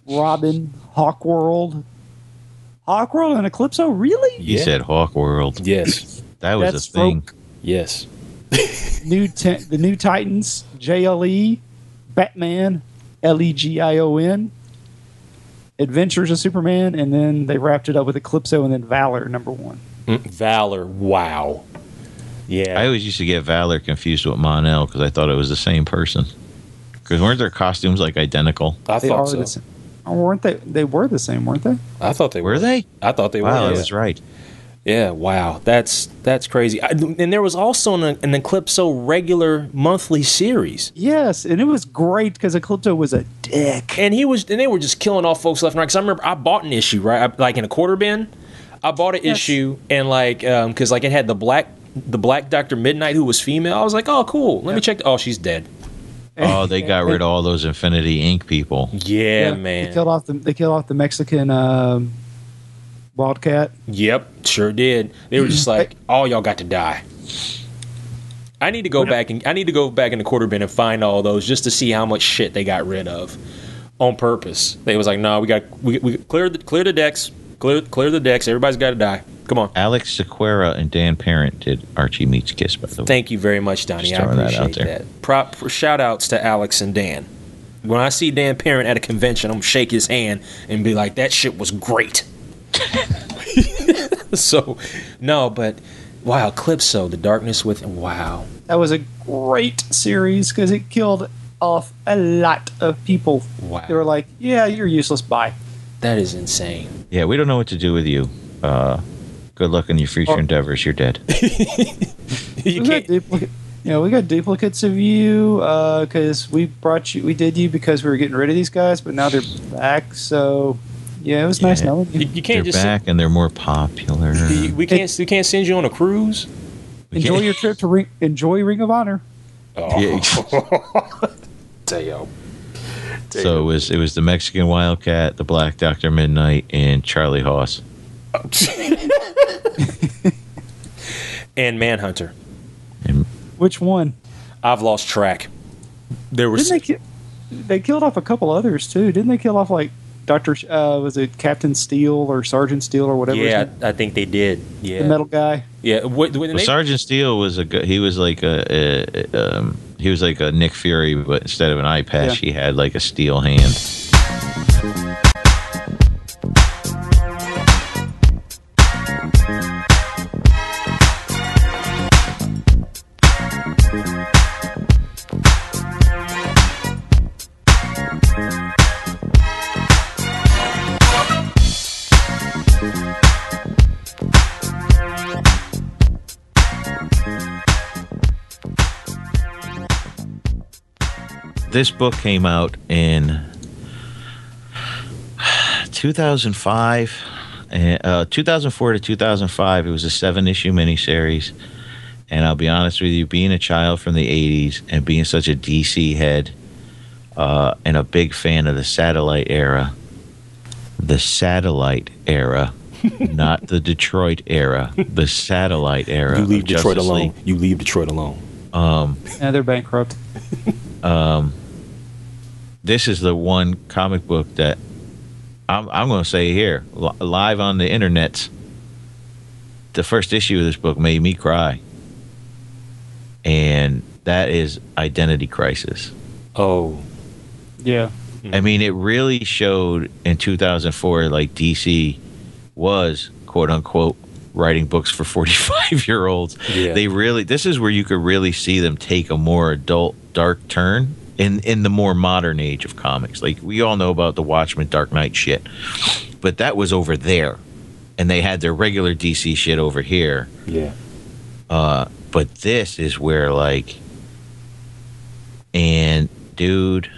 Robin, Hawkworld. Hawk World and Eclipso, really? you Yeah. said Hawkworld. yes, That was That's a thing. yes. [laughs] New ten- the New Titans, JLE, Batman, L E G I O N, Adventures of Superman, and then they wrapped it up with Eclipso and then Valor number one. Mm, Valor, wow, yeah. I always used to get Valor confused with Mon-El because I thought it was the same person. Because weren't their costumes like identical? I They thought so. the. Oh, weren't they? They were the same, weren't they? I thought they were. Were they? I thought they Wow, were. I yeah. was right. Yeah, wow, that's that's crazy. I, and there was also an, an Eclipso regular monthly series, Yes, and it was great because Eclipso was a dick. and he was, and they were just killing off folks left and right. Because I remember I bought an issue, right, I, like in a quarter bin. I bought an Yes. issue, and like, because like it had the black, the black Doctor Midnight who was female. I was like, oh, cool. Let me check. The, oh, she's dead. Oh, they got rid of all those Infinity Inc. people. Yeah, They man. killed off the they killed off the Mexican um, Wildcat. Yep, sure did. They were just [clears throat] like, all y'all got to die. I need to go back and I need to go back in the quarter bin and find all those just to see how much shit they got rid of on purpose. They was like, no, we got we, we clear the clear the decks, clear clear the decks. Everybody's got to die. Come on. Alex Segura and Dan Parent did Archie Meets Kiss, by the way. Thank you very much, Donny. Just I throwing that appreciate out that. there. Prop shout outs to Alex and Dan. When I see Dan Parent at a convention, I'm gonna shake his hand and be like, "That shit was great." [laughs] so, no, but wow, Eclipso, the darkness with wow. That was a great series because it killed off a lot of people. Wow. They were like, "Yeah, you're useless. Bye." That is insane. Yeah, we don't know what to do with you. Uh, good luck in your future Oh. endeavors. You're dead. [laughs] You we can't. duplicate. Yeah, we got duplicates of you because we brought you. We did you because we were getting rid of these guys, but now they're back. So yeah, it was nice Yeah. knowing You, you. you They're can't just. back and they're more popular. we can't. We can't send you on a cruise. Enjoy your trip to Ring. Enjoy Ring of Honor. Oh, Yeah. [laughs] Teo. so it was it was the Mexican Wildcat, the Black Doctor Midnight, and Charlie Haas. [laughs] and Manhunter. And Which one? I've lost track. There was Didn't they? Ki- they killed off a couple others too. Didn't they kill off like Doctor? Uh, was it Captain Steel or Sergeant Steel or whatever? yeah, I think they did. Yeah, the metal guy. Yeah, what, when well, they, Sergeant Steel was a good, he was like a, a um, he was like a Nick Fury, but instead of an eye patch, Yeah. he had like a steel hand. This book came out in 2005, uh, 2004 to 2005. It was a seven issue miniseries. And I'll be honest with you, being a child from the 80s and being such a DC head uh, and a big fan of the satellite era, the satellite era, [laughs] not the Detroit era, the satellite era. You leave Detroit Justice alone. League. You leave Detroit alone. Yeah, they're bankrupt. This is the one comic book that I'm, I'm going to say here, li- live on the internet. The first issue of this book made me cry. And that is Identity Crisis. Oh, Yeah. I mean, it really showed in 2004, like DC was quote unquote writing books for [laughs] 45 year olds. Yeah. They really, this is where you could really see them take a more adult, dark turn in, in the more modern age of comics. Like we all know about the Watchmen Dark Knight shit, but that was over there. And they had their regular DC shit over here. yeah. Uh, but this is where like, and dude,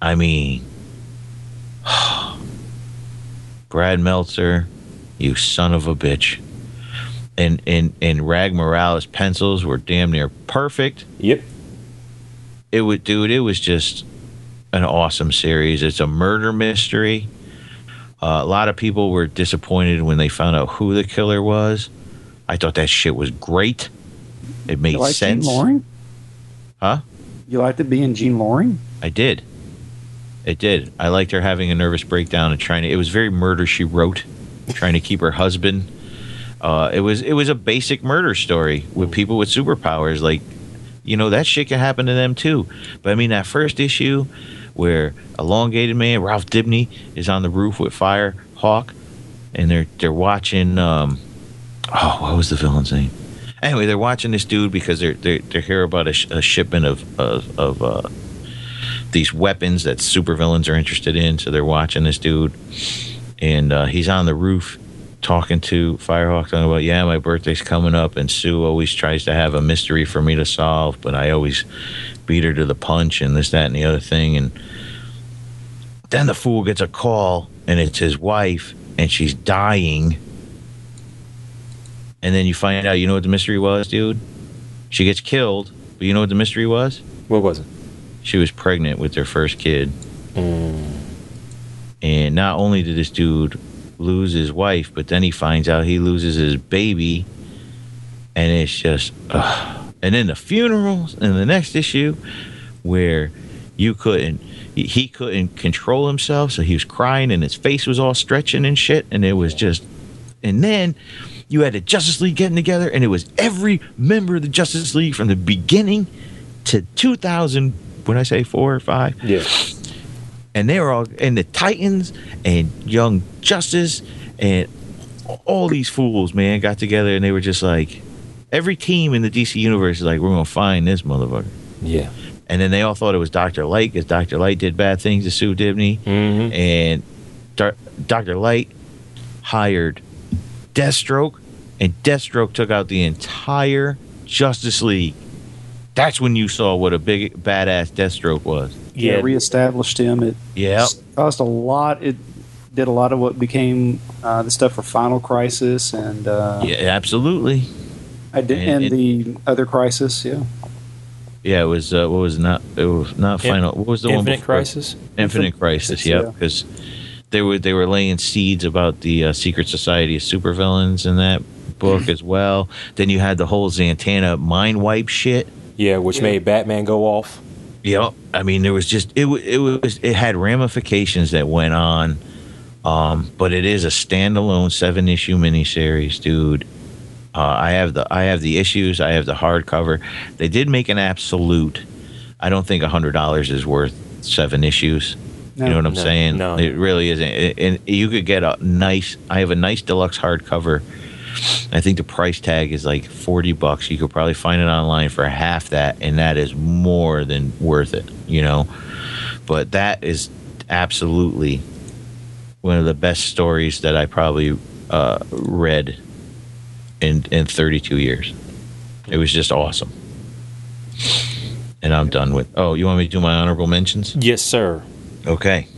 I mean, [sighs] Brad Meltzer, you son of a bitch. And and and Rags Morales pencils were damn near perfect. Yep. It would, dude. It was just an awesome series. It's a murder mystery. Uh, a lot of people were disappointed when they found out who the killer was. I thought that shit was great. It made You like sense. Jean Loring? Huh? You liked it being Jean Loring? I did. It did. I liked her having a nervous breakdown and trying to. It was very murder she wrote, trying to keep her husband. Uh, it was it was a basic murder story with people with superpowers. Like, you know, that shit can happen to them too. But I mean, that first issue where elongated man Ralph Dibny is on the roof with Fire Hawk, and they're they're watching. Um, oh, what was the villain's name? Anyway, they're watching this dude because they're they're, they're hear about a, sh- a shipment of of, of uh, these weapons that supervillains are interested in. So they're watching this dude, and uh, he's on the roof talking to Firehawk, talking about, yeah, my birthday's coming up, and Sue always tries to have a mystery for me to solve, but I always beat her to the punch, and this, that, and the other thing, and then the fool gets a call, and it's his wife, and she's dying. And then you find out, you know what the mystery was, dude? She gets killed, but you know what the mystery was? What was it? she was pregnant with their first kid. Mm. And not only did this dude lose his wife, but then he finds out he loses his baby. And it's just, and then the funerals and the next issue where you couldn't, he- couldn't control himself. So he was crying and his face was all stretching and shit. And it was just, and then you had the Justice League getting together and it was every member of the Justice League from the beginning to 2000 when I say four or five, Yeah. And they were all and the Titans and Young Justice and all these fools, man, got together and they were just like every team in the DC universe is like, we're gonna find this motherfucker. Yeah. And then they all thought it was Doctor Light because Doctor Light did bad things to Sue Dibny, Mm-hmm. and Doctor Light hired Deathstroke, and Deathstroke took out the entire Justice League. That's when you saw what a big badass Deathstroke was. Yeah, Yeah. reestablished him. It Yeah. caused a lot. It did a lot of what became uh, the stuff for Final Crisis and uh, Yeah, absolutely. I did, and and, it- the other Crisis. Yeah, Yeah, it was. Uh, what was not? It was not In- final. What was the one? Infinite before? Crisis. Infinite Infinite Crisis. Crisis, Yep. yeah. Because they were they were laying seeds about the uh, secret society of supervillains in that book [laughs] as well. Then you had the whole Zatanna mind wipe shit. Yeah, which Yeah. made Batman go off. Yep. I mean, there was just it. It was it had ramifications that went on. Um, but it is a standalone seven issue miniseries, dude. Uh, I have the I have the issues. I have the hardcover. They did make an absolute. I don't think hundred dollars is worth seven issues. No. you know what I'm No, saying? no. It really isn't. And you could get a nice. I have a nice deluxe hardcover. I think the price tag is like forty bucks. You could probably find it online for half that, and that is more than worth it. You know, but that is absolutely one of the best stories that I probably uh, read in in 32 years. It was just awesome. and I'm done with. Oh, you want me to do my honorable mentions? Yes, sir. Okay.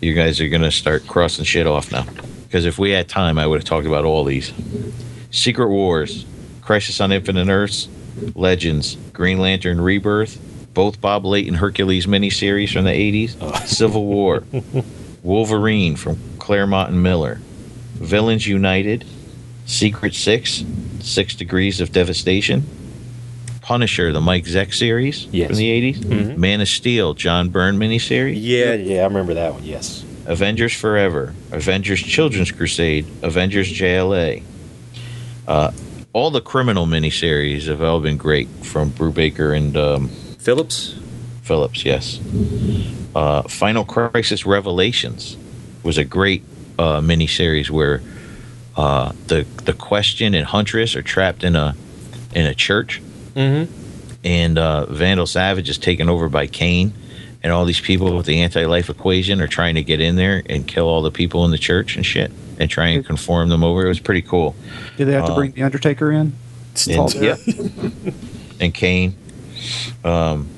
You guys are gonna start crossing shit off now, because if we had time, I would have talked about all these. Secret Wars, Crisis on Infinite Earths, Legends, Green Lantern Rebirth, both Bob Layton Hercules miniseries from the 80s, [laughs] Civil War, Wolverine from Claremont and Miller, Villains United, Secret Six, Six Degrees of Devastation, Punisher, the Mike Zeck series Yes. from the 80s, mm-hmm. Man of Steel, John Byrne miniseries, Yeah, yeah, I remember that one. Yes. Avengers Forever, Avengers Children's Crusade, Avengers JLA. Uh, all the criminal miniseries have all been great from Brubaker and um, Phillips. Phillips, yes. Uh, Final Crisis Revelations was a great uh, miniseries where uh, the the Question and Huntress are trapped in a in a church, Mm-hmm. and uh, Vandal Savage is taken over by Cain, and all these people with the anti-life equation are trying to get in there and kill all the people in the church and shit, and try and conform them over. It was pretty cool. Did they have to Uh, bring the Undertaker in? And, yep. [laughs] and Kane. Um,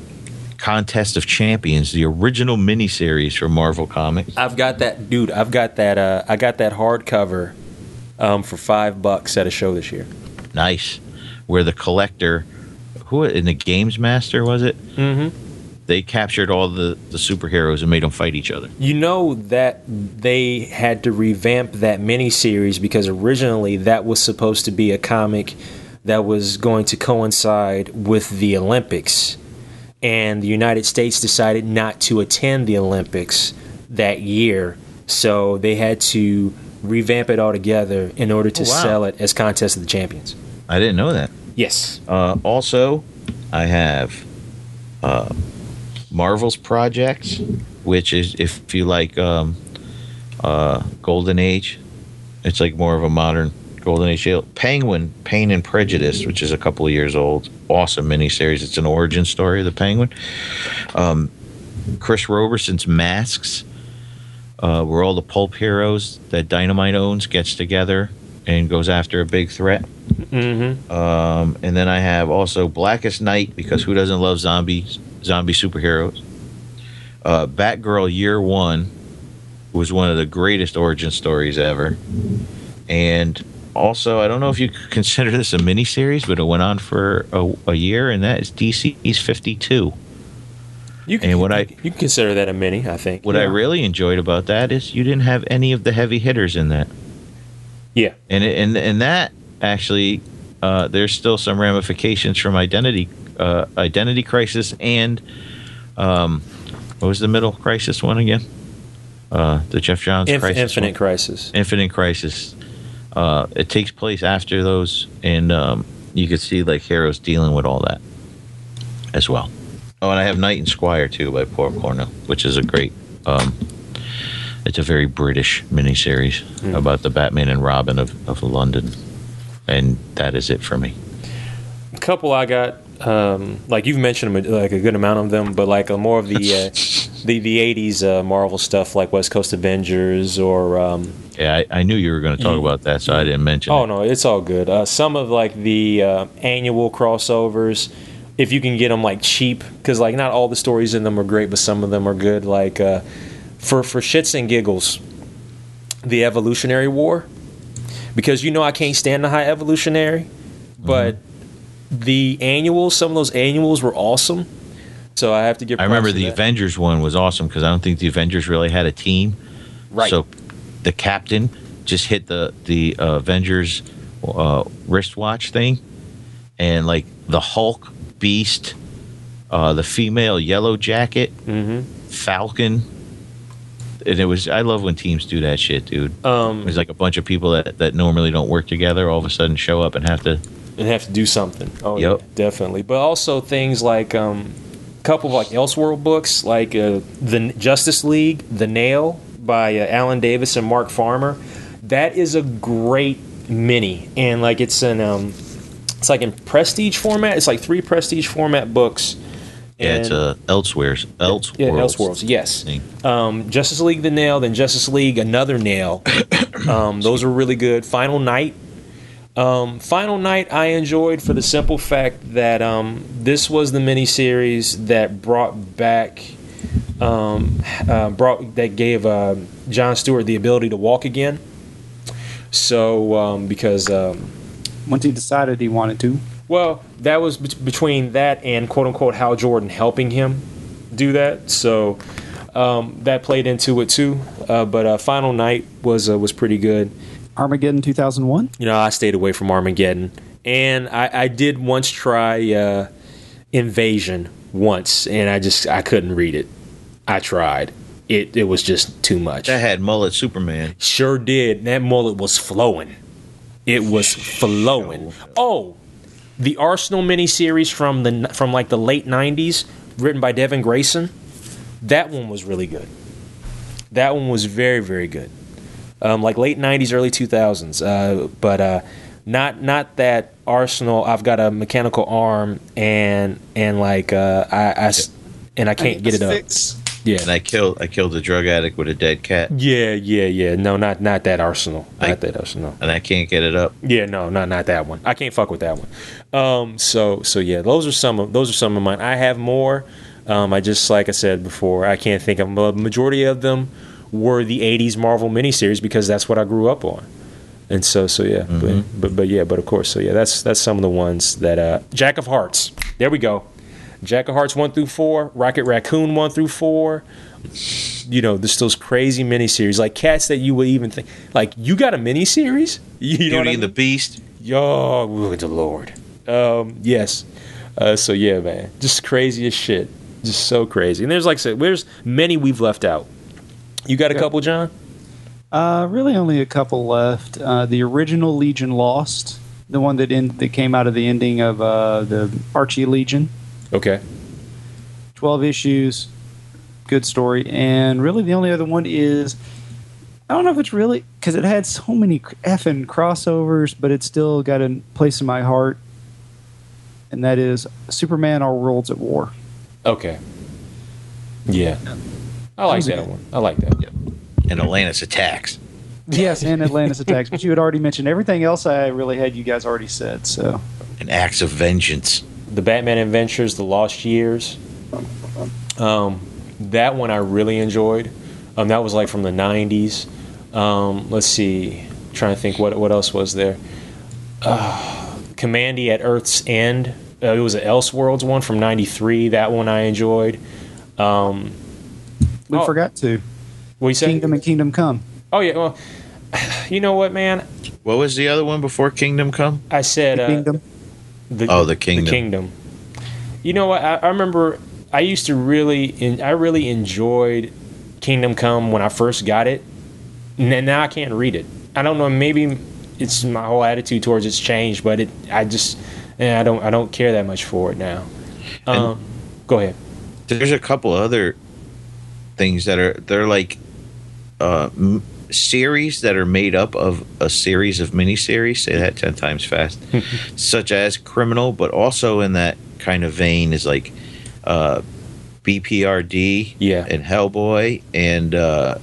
Contest of Champions, the original miniseries from Marvel Comics. I've got that, dude. I've got that. Uh, I got that hardcover um, for five bucks at a show this year. Nice. Where the collector, who in the Grandmaster was it? Mm-hmm. They captured all the, the superheroes and made them fight each other. You know that they had to revamp that miniseries because originally that was supposed to be a comic that was going to coincide with the Olympics. And the United States decided not to attend the Olympics that year. So they had to revamp it altogether in order to Oh, wow. sell it as Contest of the Champions. I didn't know that. Yes. Uh, also, I have uh, Marvel's projects, which is if you like um, uh, Golden Age, it's like more of a modern Golden Age. Penguin, Pain and Prejudice, which is a couple of years old, awesome miniseries. It's an origin story of the Penguin. Um, Chris Roberson's Masks, uh, where all the pulp heroes that Dynamite owns gets together and goes after a big threat. Mm-hmm. Um, and then I have also Blackest Night because who doesn't love zombies, zombie superheroes? Uh, Batgirl Year One was one of the greatest origin stories ever. And also, I don't know if you could [laughs] consider this a miniseries, but it went on for a, a year, and that is DC's 52. You can, And what I- you can consider that a mini, I think. What I really enjoyed about that is you didn't have any of the heavy hitters in that. Yeah. and it- and and that actually uh, there's still some ramifications from identity uh, identity crisis and um, what was the middle crisis one again? Uh, the Geoff Johns Inf- crisis. Infinite one? Crisis. Infinite Crisis. Uh, it takes place after those, and um, you could see like heroes dealing with all that as well. Oh, and I have Knight and Squire too by Paul Cornell, which is a great. Um, it's a very British miniseries about the Batman and Robin of, of London, and that is it for me. A couple I got, um, like you've mentioned like a good amount of them, but like a more of the uh, [laughs] the the '80s uh, Marvel stuff, like West Coast Avengers or. Um, Yeah, I, I knew you were going to talk about that, so I didn't mention. oh it. no, it's all good. Uh, some of like the uh, annual crossovers, if you can get them like cheap, because like not all the stories in them are great, but some of them are good. Like uh, for for shits and giggles, the Evolutionary War, because you know I can't stand the High Evolutionary, but the annuals, some of those annuals were awesome. So I have to give. I remember the that. Avengers one was awesome because I don't think the Avengers really had a team. Right. So the captain just hit the the uh, Avengers uh, wristwatch thing, and like the Hulk, Beast, uh, the female Yellow Jacket, Mhm. Falcon. And it was I love when teams do that shit, dude. Um, There's like a bunch of people that, that normally don't work together all of a sudden show up and have to and have to do something. Oh, Yep. yeah, definitely. But also things like um, a couple of like Elseworld books, like uh, the Justice League, The Nail by uh, Alan Davis and Mark Farmer. That is a great mini, and like it's in um, it's like in prestige format. It's like three prestige format books. Yeah, it's And- uh, Elseworlds. Elseworlds. yeah, Elseworlds, yes. Um, Justice League the Nail, then Justice League Another Nail. [coughs] um, those are really good. Final Night. Um, Final Night I enjoyed for the simple fact that um, this was the miniseries that brought back, um, uh, brought that gave uh, John Stewart the ability to walk again. So um, because um, Once he decided he wanted to. well, that was bet- between that and quote unquote Hal Jordan helping him do that. So um, that played into it too. Uh, but uh, Final Night was uh, was pretty good. Armageddon 2001. You know, I stayed away from Armageddon, and I, I did once try uh, Invasion once, and I just I couldn't read it. I tried. It it was just too much. That had mullet Superman. Sure did. That mullet was flowing. It was flowing. Oh, the Arsenal miniseries from the from like the late '90s, written by Devin Grayson. That one was really good. That one was very very good. Um, like late '90s, early 2000s. Uh, but uh, not not that Arsenal. I've got a mechanical arm and and like uh, I, I s- and I can't get it up. Fix. Yeah. And I killed I killed a drug addict with a dead cat, Yeah, yeah, yeah. No, not not that Arsenal. Not I- that Arsenal. and I can't get it up. Yeah, no, not not that one. I can't fuck with that one. Um, so so yeah, those are some of those are some of mine. I have more. Um, I just like I said before, I can't think of them. The majority of them were the '80s Marvel miniseries because that's what I grew up on. And so so yeah, but, but but yeah, but of course, so yeah, that's that's some of the ones that uh, Jack of Hearts. There we go. Jack of Hearts one through four, Rocket Raccoon one through four. You know, there's those crazy miniseries like cats that you would even think like you got a miniseries. [laughs] You know Beauty what I and the mean? Beast. Yo, look the Lord. Um, yes. Uh, so yeah, man, just crazy as shit. Just so crazy. And there's like I said, there's many we've left out. You got a couple, Jon? Uh, really, only a couple left. Uh, the original Legion Lost, the one that in, that came out of the ending of uh, the Archie Legion, Okay. twelve issues, good story. And really, the only other one is I don't know if it's really because it had so many effing crossovers, but it's still got a place in my heart, and that is Superman: Our Worlds at War. Okay. Yeah. I like that one. I like that. Yep. And Atlantis attacks. [laughs] Yes, and Atlantis Attacks, but you had already mentioned everything else. I really had you guys already said so. And acts of vengeance. The Batman Adventures, The Lost Years. Um, that one I really enjoyed. Um, that was like from the '90s. Um, let's see. trying to think what what else was there. Uh, Kamandi at Earth's End. Uh, it was an Elseworlds one from '93. That one I enjoyed. Um, We Oh. forgot to what you say? Kingdom and Kingdom Come. Oh yeah. Well, you know what, man? What was the other one before Kingdom Come? I said uh, Kingdom. The, Oh, the Kingdom. The kingdom. You know what? I, I remember I used to really, in, I really enjoyed Kingdom Come when I first got it. And then now I can't read it. I don't know. Maybe it's my whole attitude towards it's changed, but it, I just, eh, I don't, I don't care that much for it now. Um, go ahead. There's a couple other things that are they're like uh, m- series that are made up of a series of miniseries. Say that ten times fast, [laughs] such as Criminal, but also in that kind of vein is like uh, BPRD Yeah. and Hellboy and uh,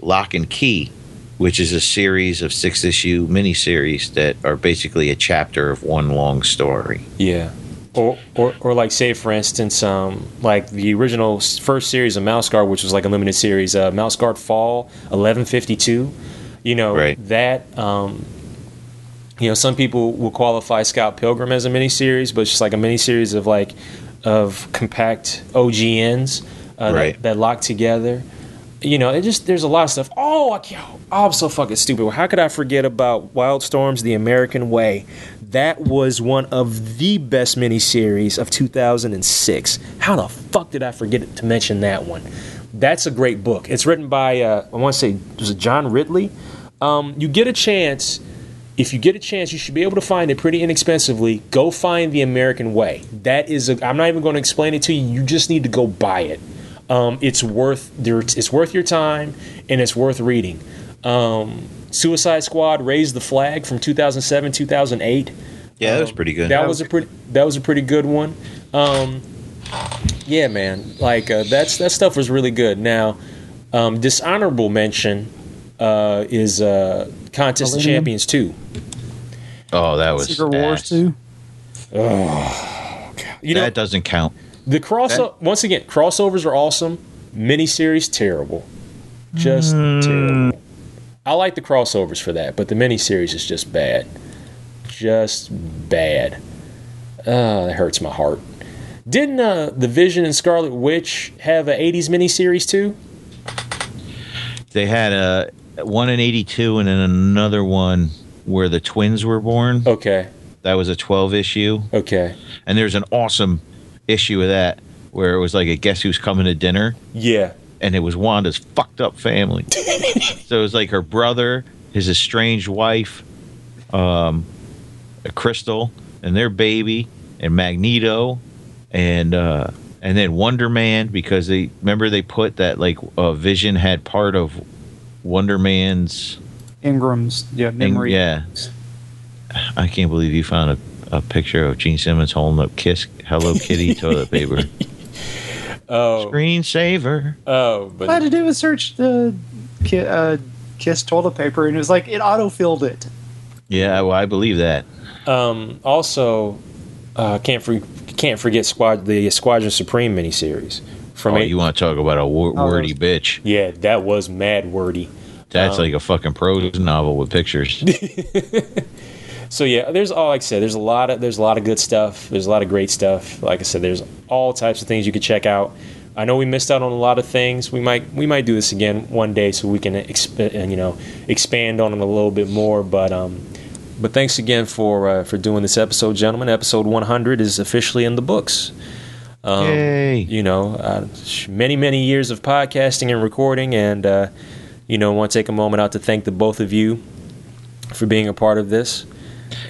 Locke and Key, which is a series of six issue miniseries that are basically a chapter of one long story. Yeah. Or, or, or like say for instance, um, like the original first series of Mouse Guard, which was like a limited series, uh, Mouse Guard Fall, eleven fifty two. You know Right. that. Um, you know, some people will qualify Scott Pilgrim as a miniseries, but it's just like a miniseries of like of compact OGNs uh, Right. that, that lock together. You know, it just there's a lot of stuff. Oh, I can't, oh, I'm so fucking stupid. How could I forget about Wildstorms: The American Way? That was one of the best miniseries of 2006. How the fuck did I forget to mention that one? That's a great book. It's written by uh, I want to say was it John Ridley. Um, you get a chance if you get a chance, you should be able to find it pretty inexpensively. Go find The American Way. That is, a, I'm not even going to explain it to you. You just need to go buy it. Um, it's worth there. It's worth your time, and it's worth reading. Um, Suicide Squad raised the flag from 2007, 2008. Yeah, that was pretty good. That was a pretty. That was a pretty good one. Um, yeah, man. Like uh, that's that stuff was really good. Now, um, dishonorable mention uh, is uh, Contest of Champions two. Oh, that was Secret Wars ass. too. You know, that doesn't count. the cross once again, crossovers are awesome. Miniseries terrible, just terrible. I like the crossovers for that, but the miniseries is just bad, just bad. Uh, that hurts my heart. Didn't uh, the Vision and Scarlet Witch have an '80s miniseries too? They had a one in '82 and then another one where the twins were born. Okay, That was a 12 issue, okay, and there's an awesome issue of that where it was like a guess who's coming to dinner, yeah, and it was Wanda's fucked up family. [laughs] so it was like her brother, his estranged wife, um, Crystal, and their baby, and Magneto, and uh, and then Wonder Man because they remember they put that like uh, Vision had part of Wonder Man's. engrams yeah memory. yeah. I can't believe you found a, a picture of Gene Simmons holding up Kiss Hello Kitty toilet paper. [laughs] oh, Screensaver. oh, All I had to do was search the ki- uh, Kiss toilet paper, and it was like it auto filled it. Yeah, well, I believe that. Um, also, uh, can't for, can't forget squad the Squadron Supreme miniseries from Oh, eight- you want to talk about a wor- Oh, wordy those- bitch? yeah that was mad wordy. That's Um, like a fucking prose novel with pictures. [laughs] So yeah, there's all like I said. There's a lot of there's a lot of good stuff. There's a lot of great stuff. Like I said, there's all types of things you could check out. I know we missed out on a lot of things. We might we might do this again one day so we can exp- and you know expand on them a little bit more. But um, but thanks again for uh, for doing this episode, gentlemen. Episode 100 is officially in the books. Um, Yay. You know, uh, many many years of podcasting and recording, and uh, you know, I want to take a moment out to thank the both of you for being a part of this.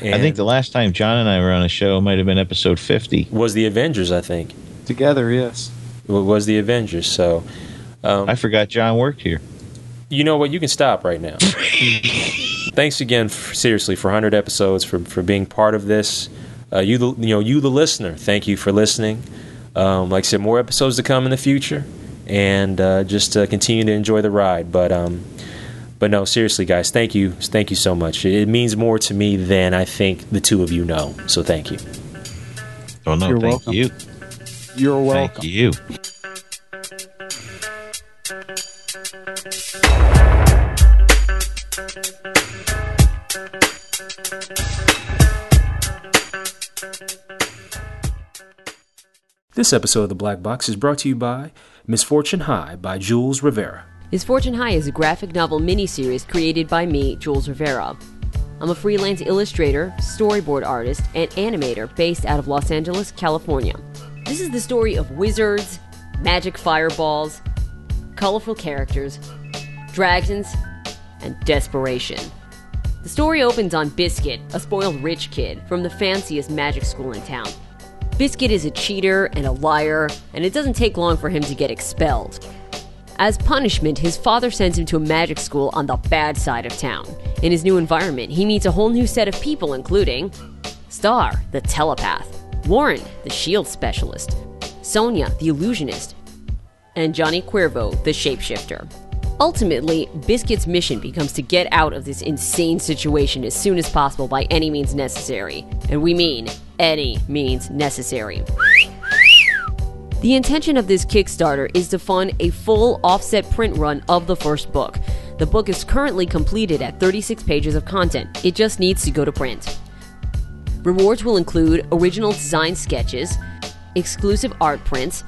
I think the last time Jon and I were on a show might have been episode 50. was the Avengers. I think Together, yes. it was the Avengers. So um, I forgot Jon worked here. you know what? You can stop right now. [laughs] Thanks again, for, seriously, for 100 episodes for for being part of this. Uh, you, the, you know, you the listener. Thank you for listening. Um, like I said, more episodes to come in the future, and uh, just uh, continue to enjoy the ride. But um, but no, seriously, guys, thank you, thank you so much. It means more to me than I think the two of you know. So thank you. Oh, no, You're thank welcome. you. You're welcome. Thank you. This episode of the Black Box is brought to you by Misfortune High by Jules Rivera. Misfortune High is a graphic novel miniseries created by me, Jules Rivera. I'm a freelance illustrator, storyboard artist, and animator based out of Los Angeles, California. This is the story of wizards, magic fireballs, colorful characters, dragons, and desperation. The story opens on Biscuit, a spoiled rich kid from the fanciest magic school in town. Biscuit is a cheater and a liar, and it doesn't take long for him to get expelled. As punishment, his father sends him to a magic school on the bad side of town. In his new environment, he meets a whole new set of people, including Star, the telepath, Warren, the shield specialist, Sonia, the illusionist, and Johnny Cuervo, the shapeshifter. Ultimately, Biscuit's mission becomes to get out of this insane situation as soon as possible by any means necessary. And we mean any means necessary. The intention of this Kickstarter is to fund a full offset print run of the first book. The book is currently completed at 36 pages of content, it just needs to go to print. Rewards will include original design sketches, exclusive art prints,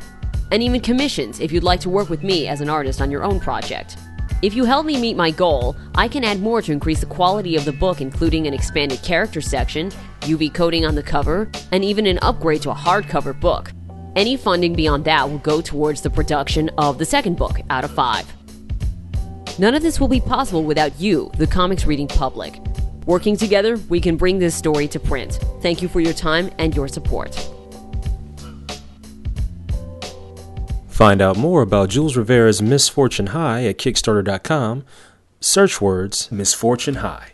and even commissions if you'd like to work with me as an artist on your own project. If you help me meet my goal, I can add more to increase the quality of the book, including an expanded character section, UV coating on the cover, and even an upgrade to a hardcover book. Any funding beyond that will go towards the production of the second book out of five. None of this will be possible without you, the comics reading public. Working together, we can bring this story to print. Thank you for your time and your support. Find out more about Jules Rivera's Misfortune High at Kickstarter.com. Search words Misfortune High.